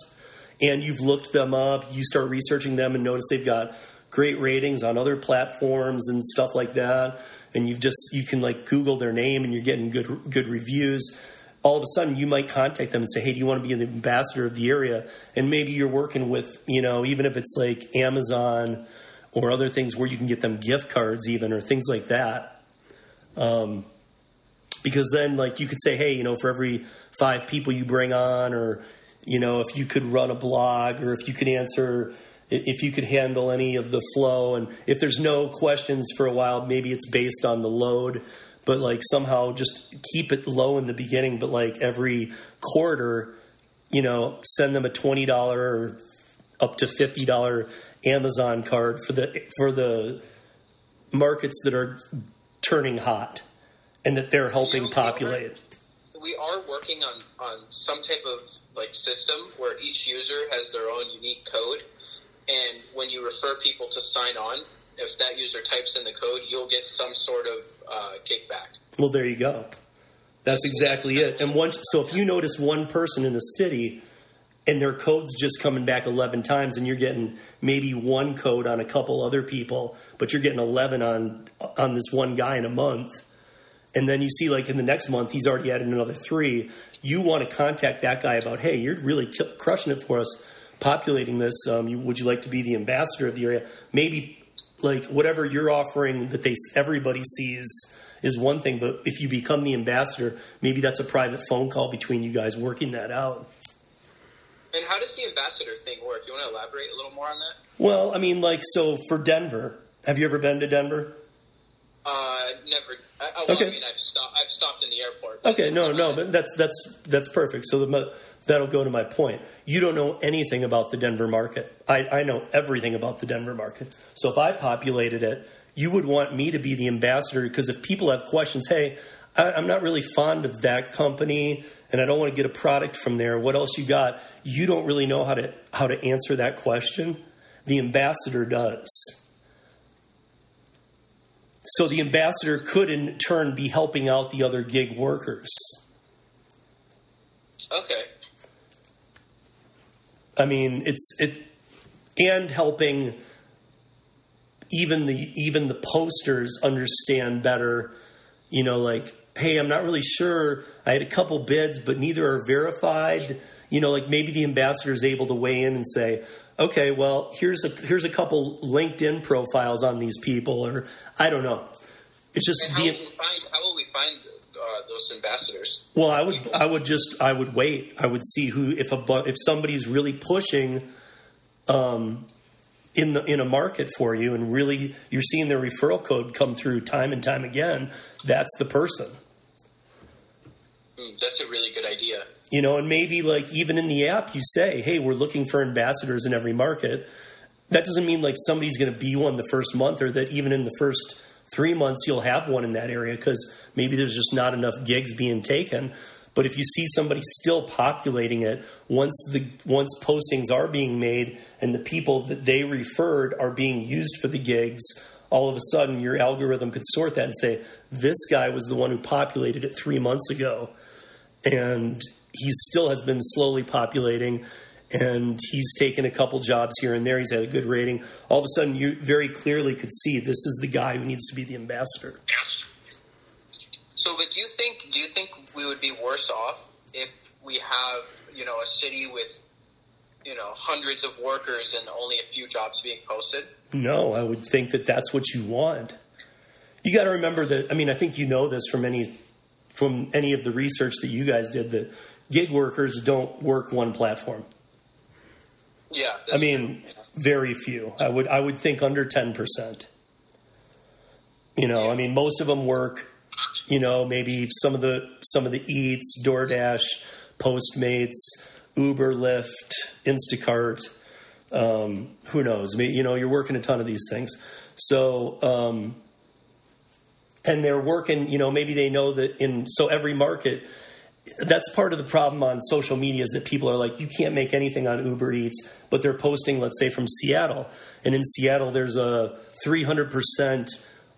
A: and you've looked them up, you start researching them and notice they've got great ratings on other platforms and stuff like that, and you've just you can like Google their name and you're getting good good reviews all of a sudden you might contact them and say, "Hey, do you want to be the ambassador of the area?" And maybe you're working with, you know, even if it's like Amazon or other things where you can get them gift cards, even or things like that. Um, because then, like, you could say, "Hey, you know, for every five people you bring on, or you know, if you could run a blog, or if you could answer." If you could handle any of the flow, and if there's no questions for a while, maybe it's based on the load but like somehow just keep it low in the beginning, but like every quarter, you know, send them a twenty dollar or up to fifty dollar Amazon card for the for the markets that are turning hot and that they're helping populate.
B: We are working on, on some type of like system where each user has their own unique code, and when you refer people to sign on, if that user types in the code, you'll get some sort of uh, kickback.
A: Well, there you go. That's exactly it. And once, so if you notice one person in a city and their code's just coming back 11 times and you're getting maybe one code on a couple other people, but you're getting 11 on on this one guy in a month, and then you see like in the next month he's already added another three, you want to contact that guy about, hey, you're really crushing it for us populating this. Um, you, would you like to be the ambassador of the area? Maybe like whatever you're offering that they everybody sees is one thing, but if you become the ambassador, maybe that's a private phone call between you guys working that out.
B: And how does the ambassador thing work? You want to elaborate a little more on that?
A: Well, I mean, like, so for Denver, have you ever been to Denver?
B: Uh, never. I, well, okay. I mean, I've stopped. I've stopped in the airport.
A: Okay, no, no, but that's that's that's perfect. So the that'll go to my point. You don't know anything about the Denver market. I, I know everything about the Denver market. So if I populated it, you would want me to be the ambassador because if people have questions, hey, I, I'm not really fond of that company and I don't want to get a product from there. What else you got? You don't really know how to how to answer that question. The ambassador does. So the ambassador could in turn be helping out the other gig workers.
B: Okay.
A: I mean, it's it and helping even the even the posters understand better. You know, like, hey, I'm not really sure. I had a couple bids, but neither are verified. You know, like maybe the ambassador is able to weigh in and say, okay, well, here's a here's a couple LinkedIn profiles on these people, or I don't know. It's just
B: how, the, will find, how will we find those ambassadors?
A: Well, I would I would just I would wait. I would see who if a if somebody's really pushing um, in the in a market for you, and really you're seeing their referral code come through time and time again. That's the person.
B: Mm, that's a really good idea.
A: You know, and maybe like even in the app, you say, "Hey, we're looking for ambassadors in every market." That doesn't mean like somebody's going to be one the first month, or that even in the first three months you'll have one in that area because maybe there's just not enough gigs being taken. But if you see somebody still populating it, once the once postings are being made and the people that they referred are being used for the gigs, all of a sudden your algorithm could sort that and say, this guy was the one who populated it three months ago. And he still has been slowly populating and he's taken a couple jobs here and there. He's had a good rating. All of a sudden, you very clearly could see this is the guy who needs to be the ambassador.
B: So, but do you think do you think we would be worse off if we have you know a city with you know hundreds of workers and only a few jobs being posted?
A: No, I would think that that's what you want. You got to remember that. I mean, I think you know this from any from any of the research that you guys did that gig workers don't work one platform.
B: Yeah,
A: I mean, true. very few. I would I would think under ten percent. You know, yeah. I mean, most of them work. You know, maybe some of the some of the Eats, DoorDash, Postmates, Uber, Lyft, Instacart. Um, who knows? You know, you're working a ton of these things. So, um, and they're working. You know, maybe they know that in so every market that's part of the problem on social media is that people are like, you can't make anything on Uber Eats, but they're posting, let's say, from Seattle. And in Seattle, there's a 300%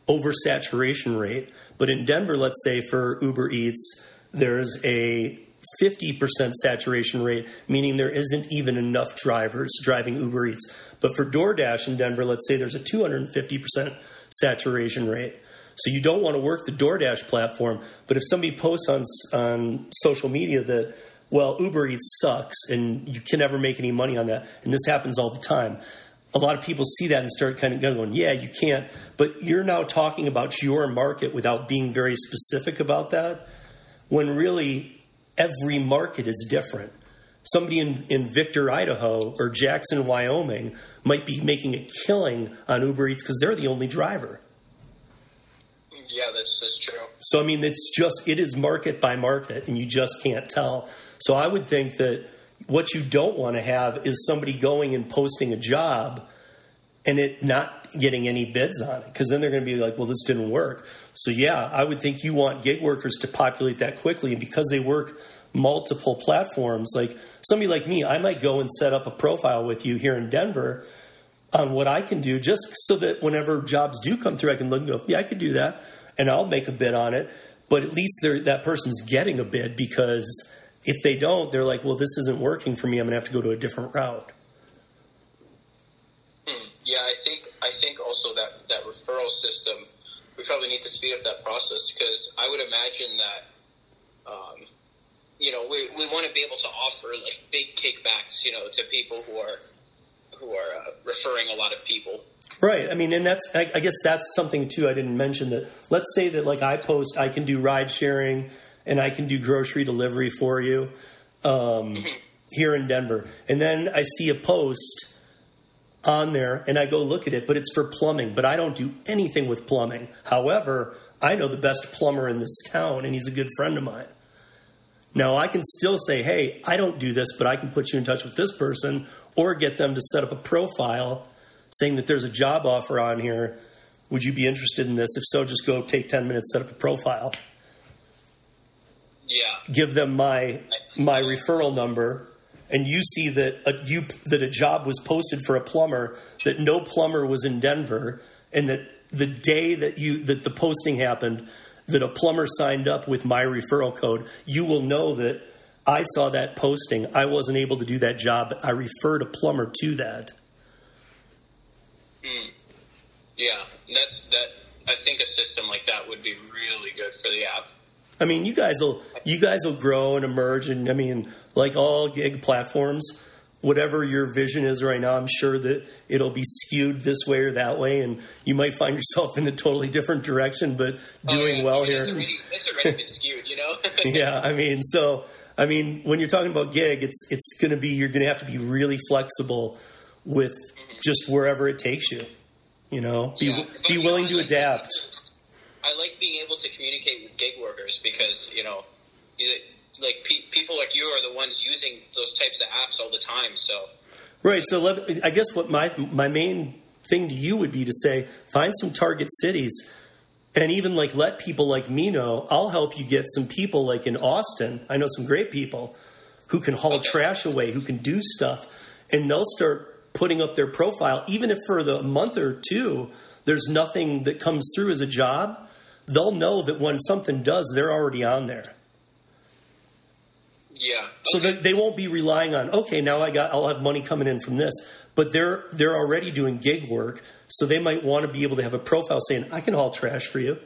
A: oversaturation rate. But in Denver, let's say, for Uber Eats, there's a 50% saturation rate, meaning there isn't even enough drivers driving Uber Eats. But for DoorDash in Denver, let's say there's a 250% saturation rate. So you don't want to work the DoorDash platform. But if somebody posts on on social media that well Uber Eats sucks and you can never make any money on that, and this happens all the time. A lot of people see that and start kind of going, "Yeah, you can't." But you're now talking about your market without being very specific about that, when really every market is different. Somebody in, in Victor, Idaho, or Jackson, Wyoming, might be making a killing on Uber Eats because they're the only driver.
B: Yeah, that's that's true.
A: So I mean, it's just it is market by market, and you just can't tell. So I would think that what you don't want to have is somebody going and posting a job and it not getting any bids on it because then they're going to be like, well, this didn't work. So yeah, I would think you want gig workers to populate that quickly, and because they work multiple platforms, like somebody like me, I might go and set up a profile with you here in Denver on what I can do just so that whenever jobs do come through, I can look and go, yeah, I could do that and I'll make a bid on it. But at least that person's getting a bid because if they don't, they're like, well, this isn't working for me. I'm going to have to go to a different route.
B: Hmm. Yeah, I think I think also that that referral system, we probably need to speed up that process because I would imagine that, um, you know, we, we want to be able to offer like big kickbacks, you know, to people who are who are uh, referring a lot of people.
A: Right. I mean, and that's I, I, guess that's something too. I didn't mention that. Let's say that like I post, I can do ride sharing and I can do grocery delivery for you um, mm-hmm. here in Denver, and then I see a post on there and I go look at it, but it's for plumbing. But I don't do anything with plumbing. However, I know the best plumber in this town, and he's a good friend of mine. Now, I can still say, hey, I don't do this, but I can put you in touch with this person or get them to set up a profile saying that there's a job offer on here. Would you be interested in this? If so, just go take 10 minutes, set up a profile.
B: Yeah.
A: Give them my my referral number and you see that a, you that a job was posted for a plumber that no plumber was in Denver and that the day that you that the posting happened that a plumber signed up with my referral code, you will know that I saw that posting. I wasn't able to do that job. I referred a plumber to that.
B: Mm. Yeah, that's that. I think a system like that would be really good for the app.
A: I mean, you guys will you guys will grow and emerge, and I mean, like all gig platforms, whatever your vision is right now, I'm sure that it'll be skewed this way or that way, and you might find yourself in a totally different direction, but doing oh, yeah. well
B: I mean,
A: here.
B: It's already, it's already been skewed, you know.
A: yeah, I mean, so I mean, when you're talking about gig, it's it's going to be you're going to have to be really flexible with just wherever it takes you. You know, be, yeah, be willing to adapt.
B: I like being able to communicate with gig workers because you know, like pe- people like you are the ones using those types of apps all the time. So
A: right. So let, I guess what my my main thing to you would be to say find some target cities and even like let people like me know i'll help you get some people like in austin i know some great people who can haul okay. trash away who can do stuff and they'll start putting up their profile, even if for the month or two there's nothing that comes through as a job, they'll know that when something does, they're already on there.
B: Yeah.
A: So that they won't be relying on okay, now I got I'll have money coming in from this, but they're they're already doing gig work, so they might want to be able to have a profile saying I can haul trash for you.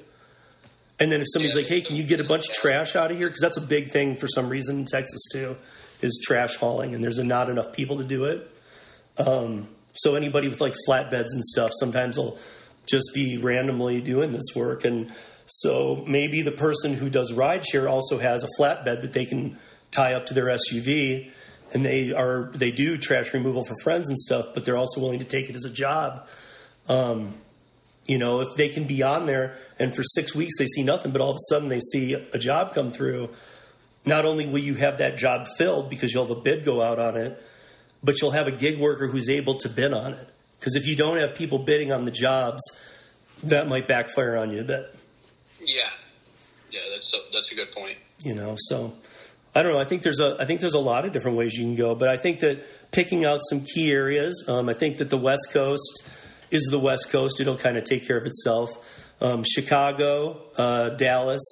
A: And then if somebody's
B: Yeah,
A: like, "Hey, can you get a bunch of trash out of here?" Because that's a big thing for some reason in Texas too, is trash hauling, and there's not enough people to do it. Um, so anybody with like flatbeds and stuff sometimes will just be randomly doing this work, and so maybe the person who does rideshare also has a flatbed that they can tie up to their SUV, and they are they do trash removal for friends and stuff, but they're also willing to take it as a job. Um, you know, if they can be on there and for six weeks they see nothing, but all of a sudden they see a job come through, not only will you have that job filled because you'll have a bid go out on it, but you'll have a gig worker who's able to bid on it. Because if you don't have people bidding on the jobs, that might backfire on you a bit.
B: Yeah, yeah, that's a, that's a good point.
A: You know, so I don't know. I think there's a I think there's a lot of different ways you can go, but I think that picking out some key areas. Um, I think that the West Coast is the West Coast. It'll kind of take care of itself. Um, Chicago, uh, Dallas,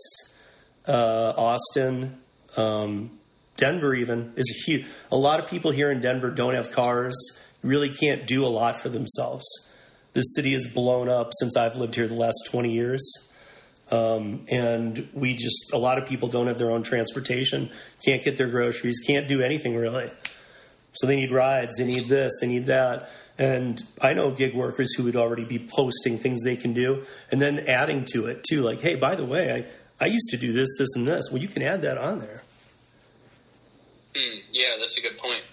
A: uh, Austin, um, Denver, even is a huge. A lot of people here in Denver don't have cars. Really can't do a lot for themselves. This city has blown up since I've lived here the last twenty years. Um, and we just a lot of people don't have their own transportation, can't get their groceries, can't do anything really. So they need rides, they need this, they need that. And I know gig workers who would already be posting things they can do and then adding to it too, like, hey, by the way, I, I used to do this, this, and this. Well, you can add that on there.
B: Hmm, yeah, that's a good point.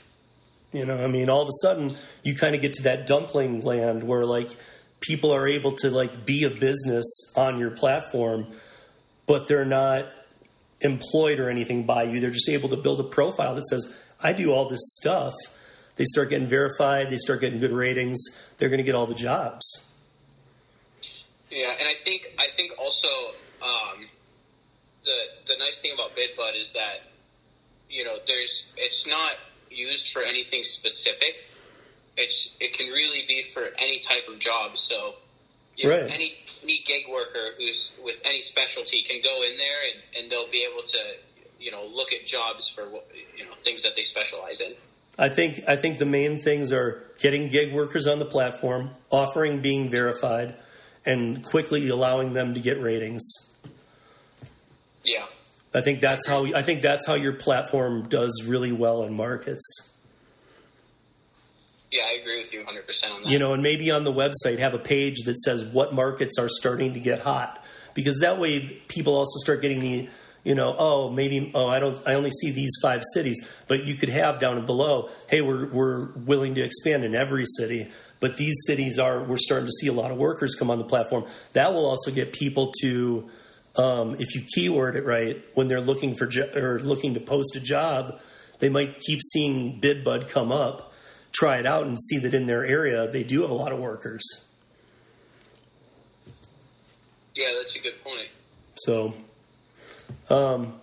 A: You know, I mean, all of a sudden you kind of get to that dumpling land where like people are able to like be a business on your platform, but they're not employed or anything by you. They're just able to build a profile that says, I do all this stuff. They start getting verified, they start getting good ratings, they're going to get all the jobs.
B: Yeah, and I think I think also um, the the nice thing about BidBud is that you know there's it's not used for anything specific. It's it can really be for any type of job. So you know,
A: Right.
B: any any gig worker who's with any specialty can go in there and, and they'll be able to you know look at jobs for you know things that they specialize in.
A: I think I think the main things are getting gig workers on the platform, offering being verified, and quickly allowing them to get ratings.
B: Yeah.
A: I think that's how I think that's how your platform does really well in markets.
B: Yeah, I agree with you 100% on that.
A: You know, and maybe on the website have a page that says what markets are starting to get hot because that way people also start getting the you know, oh, maybe oh, I don't I only see these five cities, but you could have down below, hey, we're we're willing to expand in every city, but these cities are we're starting to see a lot of workers come on the platform. That will also get people to um, if you keyword it right when they're looking for jo- or looking to post a job, they might keep seeing BidBud come up, try it out, and see that in their area they do have a lot of workers.
B: yeah, that's a good point.
A: So, um,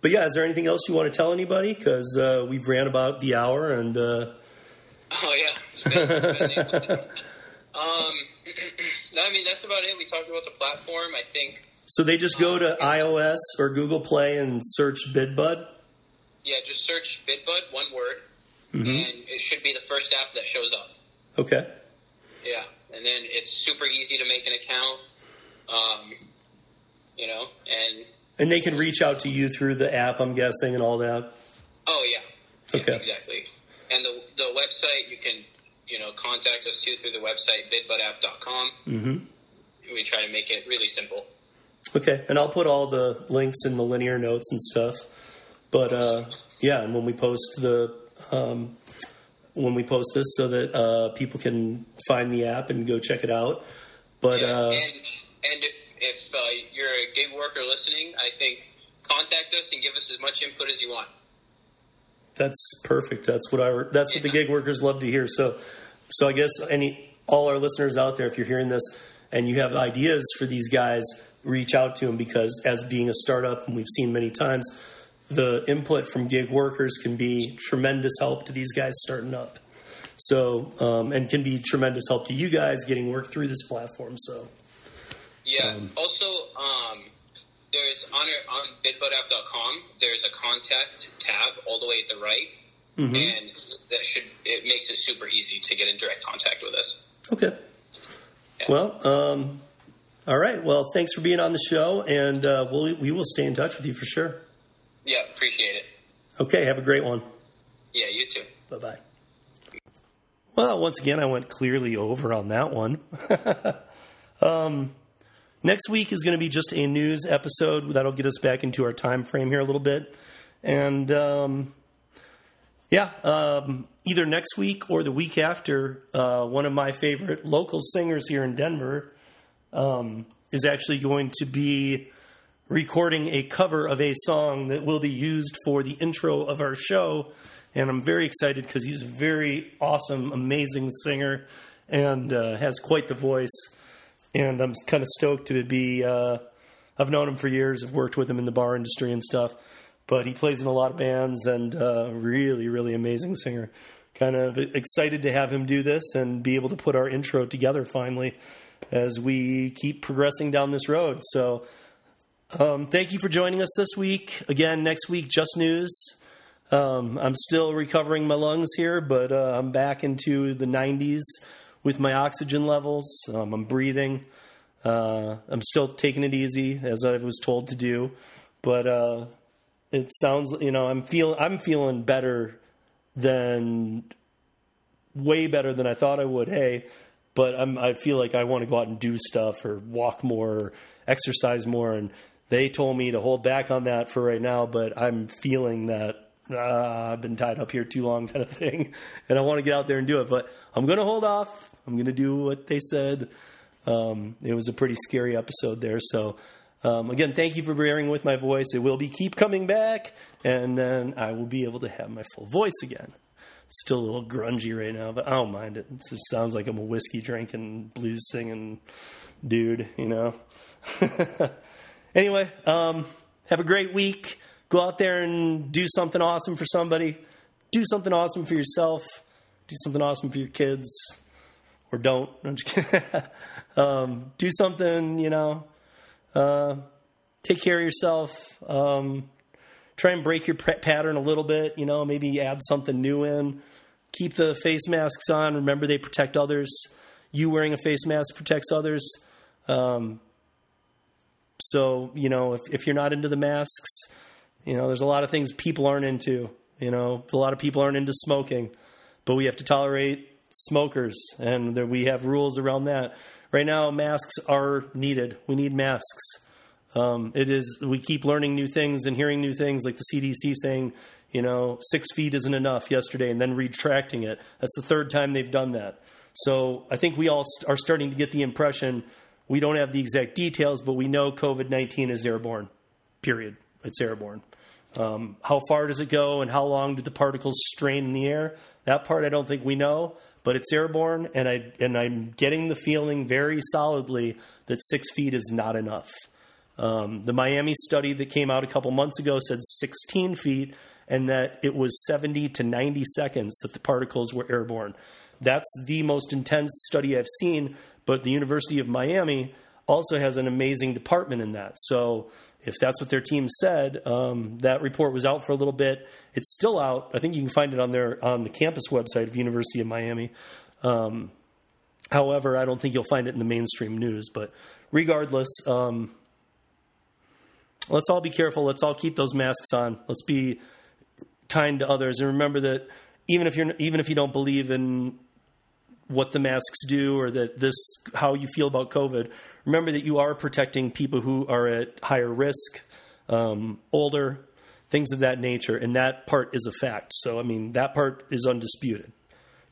A: but yeah, is there anything else you want to tell anybody? Because uh, we've ran about the hour, and uh,
B: Oh yeah, it's been, it's been um, I mean that's about it. We talked about the platform. I think
A: so they just go to iOS or Google Play and search BidBud.
B: yeah, just search BidBud one word,
A: Mm-hmm.
B: and it should be the first app that shows up.
A: Okay.
B: Yeah, and then it's super easy to make an account. Um, you know, and
A: And they can reach out to you through the app, I'm guessing, and all that.
B: oh yeah, Yeah,
A: Okay.
B: exactly. And the the website you can you know contact us too through the website bidbudapp.com.
A: Mm-hmm.
B: We try to make it really simple.
A: Okay, and I'll put all the links in the linear notes and stuff. But uh, yeah, and when we post the um, when we post this, so that uh, people can find the app and go check it out. But
B: Yeah,
A: uh,
B: and and if if uh, you're a gig worker listening, I think contact us and give us as much input as you want.
A: That's perfect. That's what I. That's what the gig workers love to hear. So, so I guess any all our listeners out there, if you're hearing this and you have ideas for these guys, reach out to them because as being a startup, and we've seen many times, the input from gig workers can be tremendous help to these guys starting up. So, um, and can be tremendous help to you guys getting work through this platform. So,
B: Yeah. also, um, there's on on bidbudapp.com. There's a contact tab all the way at the right, and that should it makes it super easy to get in direct contact with us.
A: okay.
B: Yeah.
A: Well, um, All right. Well, thanks for being on the show, and uh, we'll, we will stay in touch with you for sure.
B: Yeah, appreciate it.
A: Okay. Have a great one.
B: Yeah, you too.
A: Bye bye. Well, once again, I went clearly over on that one. um, next week is going to be just a news episode that'll get us back into our time frame here a little bit, and um, yeah, um, either next week or the week after, uh, one of my favorite local singers here in Denver um, is actually going to be recording a cover of a song that will be used for the intro of our show and I'm very excited because he's a very awesome, amazing singer, and uh, has quite the voice. And I'm kind of stoked to be. Uh, I've known him for years. I've worked with him in the bar industry and stuff, but he plays in a lot of bands and uh, really, really amazing singer. Kind of excited to have him do this and be able to put our intro together finally as we keep progressing down this road. So, um, thank you for joining us this week. Again, next week, Just News. Um, I'm still recovering my lungs here, but uh, I'm back into the 90s with my oxygen levels. Um, I'm breathing. Uh, I'm still taking it easy as I was told to do, but uh, it sounds you know I'm feel I'm feeling better than way better than I thought I would. Hey, but I'm, I feel like I want to go out and do stuff or walk more, or exercise more, and they told me to hold back on that for right now. But I'm feeling that uh, I've been tied up here too long, kind of thing, and I want to get out there and do it. But I'm going to hold off. I'm going to do what they said. Um, it was a pretty scary episode there. So, um, again, thank you for bearing with my voice. It will be keep coming back, and then I will be able to have my full voice again. Still a little grungy right now, but I don't mind it. It just sounds like I'm a whiskey drinking, blues singing dude, you know. anyway, um, have a great week. Go out there and do something awesome for somebody. Do something awesome for yourself. Do something awesome for your kids. Or don't. um, do something, you know. Uh, take care of yourself. Um, try and break your pattern a little bit. You know, maybe add something new in. Keep the face masks on. Remember, they protect others. You wearing a face mask protects others. Um, so, you know, if, if you're not into the masks, you know, there's a lot of things people aren't into. You know, a lot of people aren't into smoking, but we have to tolerate smokers, and there, we have rules around that. Right now, masks are needed. We need masks. Um, it is. We keep learning new things and hearing new things, like the CDC saying, you know, six feet isn't enough yesterday, and then retracting it. That's the third time they've done that. So I think we all st- are starting to get the impression we don't have the exact details, but we know COVID 19 is airborne, period. It's airborne. Um, how far does it go and how long do the particles strain in the air? That part I don't think we know, but it's airborne, and I and I'm getting the feeling very solidly that six feet is not enough. Um, the Miami study that came out a couple months ago said 16 feet, and that it was 70 to 90 seconds that the particles were airborne. That's the most intense study I've seen, but the University of Miami also has an amazing department in that. So if that's what their team said, um, that report was out for a little bit. It's still out. I think you can find it on their on the campus website of University of Miami. Um, however, I don't think you'll find it in the mainstream news. But regardless, um, let's all be careful. Let's all keep those masks on. Let's be kind to others, and remember that even if you're even if you don't believe in what the masks do or that this how you feel about COVID, remember that you are protecting people who are at higher risk, um, older, things of that nature, and that part is a fact. So I mean that part is undisputed.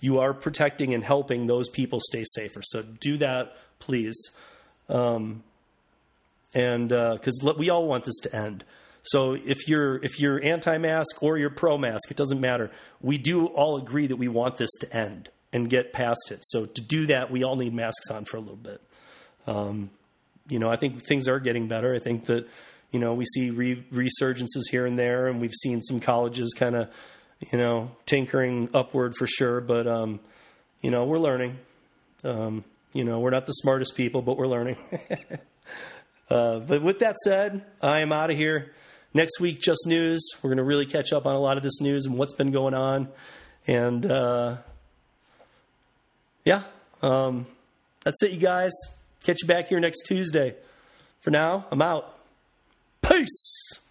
A: You are protecting and helping those people stay safer. So do that, please. Um, and because uh, we all want this to end. So if you're if you're anti-mask or you're pro-mask, it doesn't matter. We do all agree that we want this to end and get past it. So to do that, we all need masks on for a little bit. Um, you know, I think things are getting better. I think that you know we see re- resurgences here and there, and we've seen some colleges kind of you know tinkering upward for sure. But um, you know, we're learning. Um, you know, we're not the smartest people, but we're learning. uh, but with that said, I am out of here. Next week, just news. We're going to really catch up on a lot of this news and what's been going on. And uh, yeah, um, that's it, you guys. Catch you back here next Tuesday. For now, I'm out. Peace.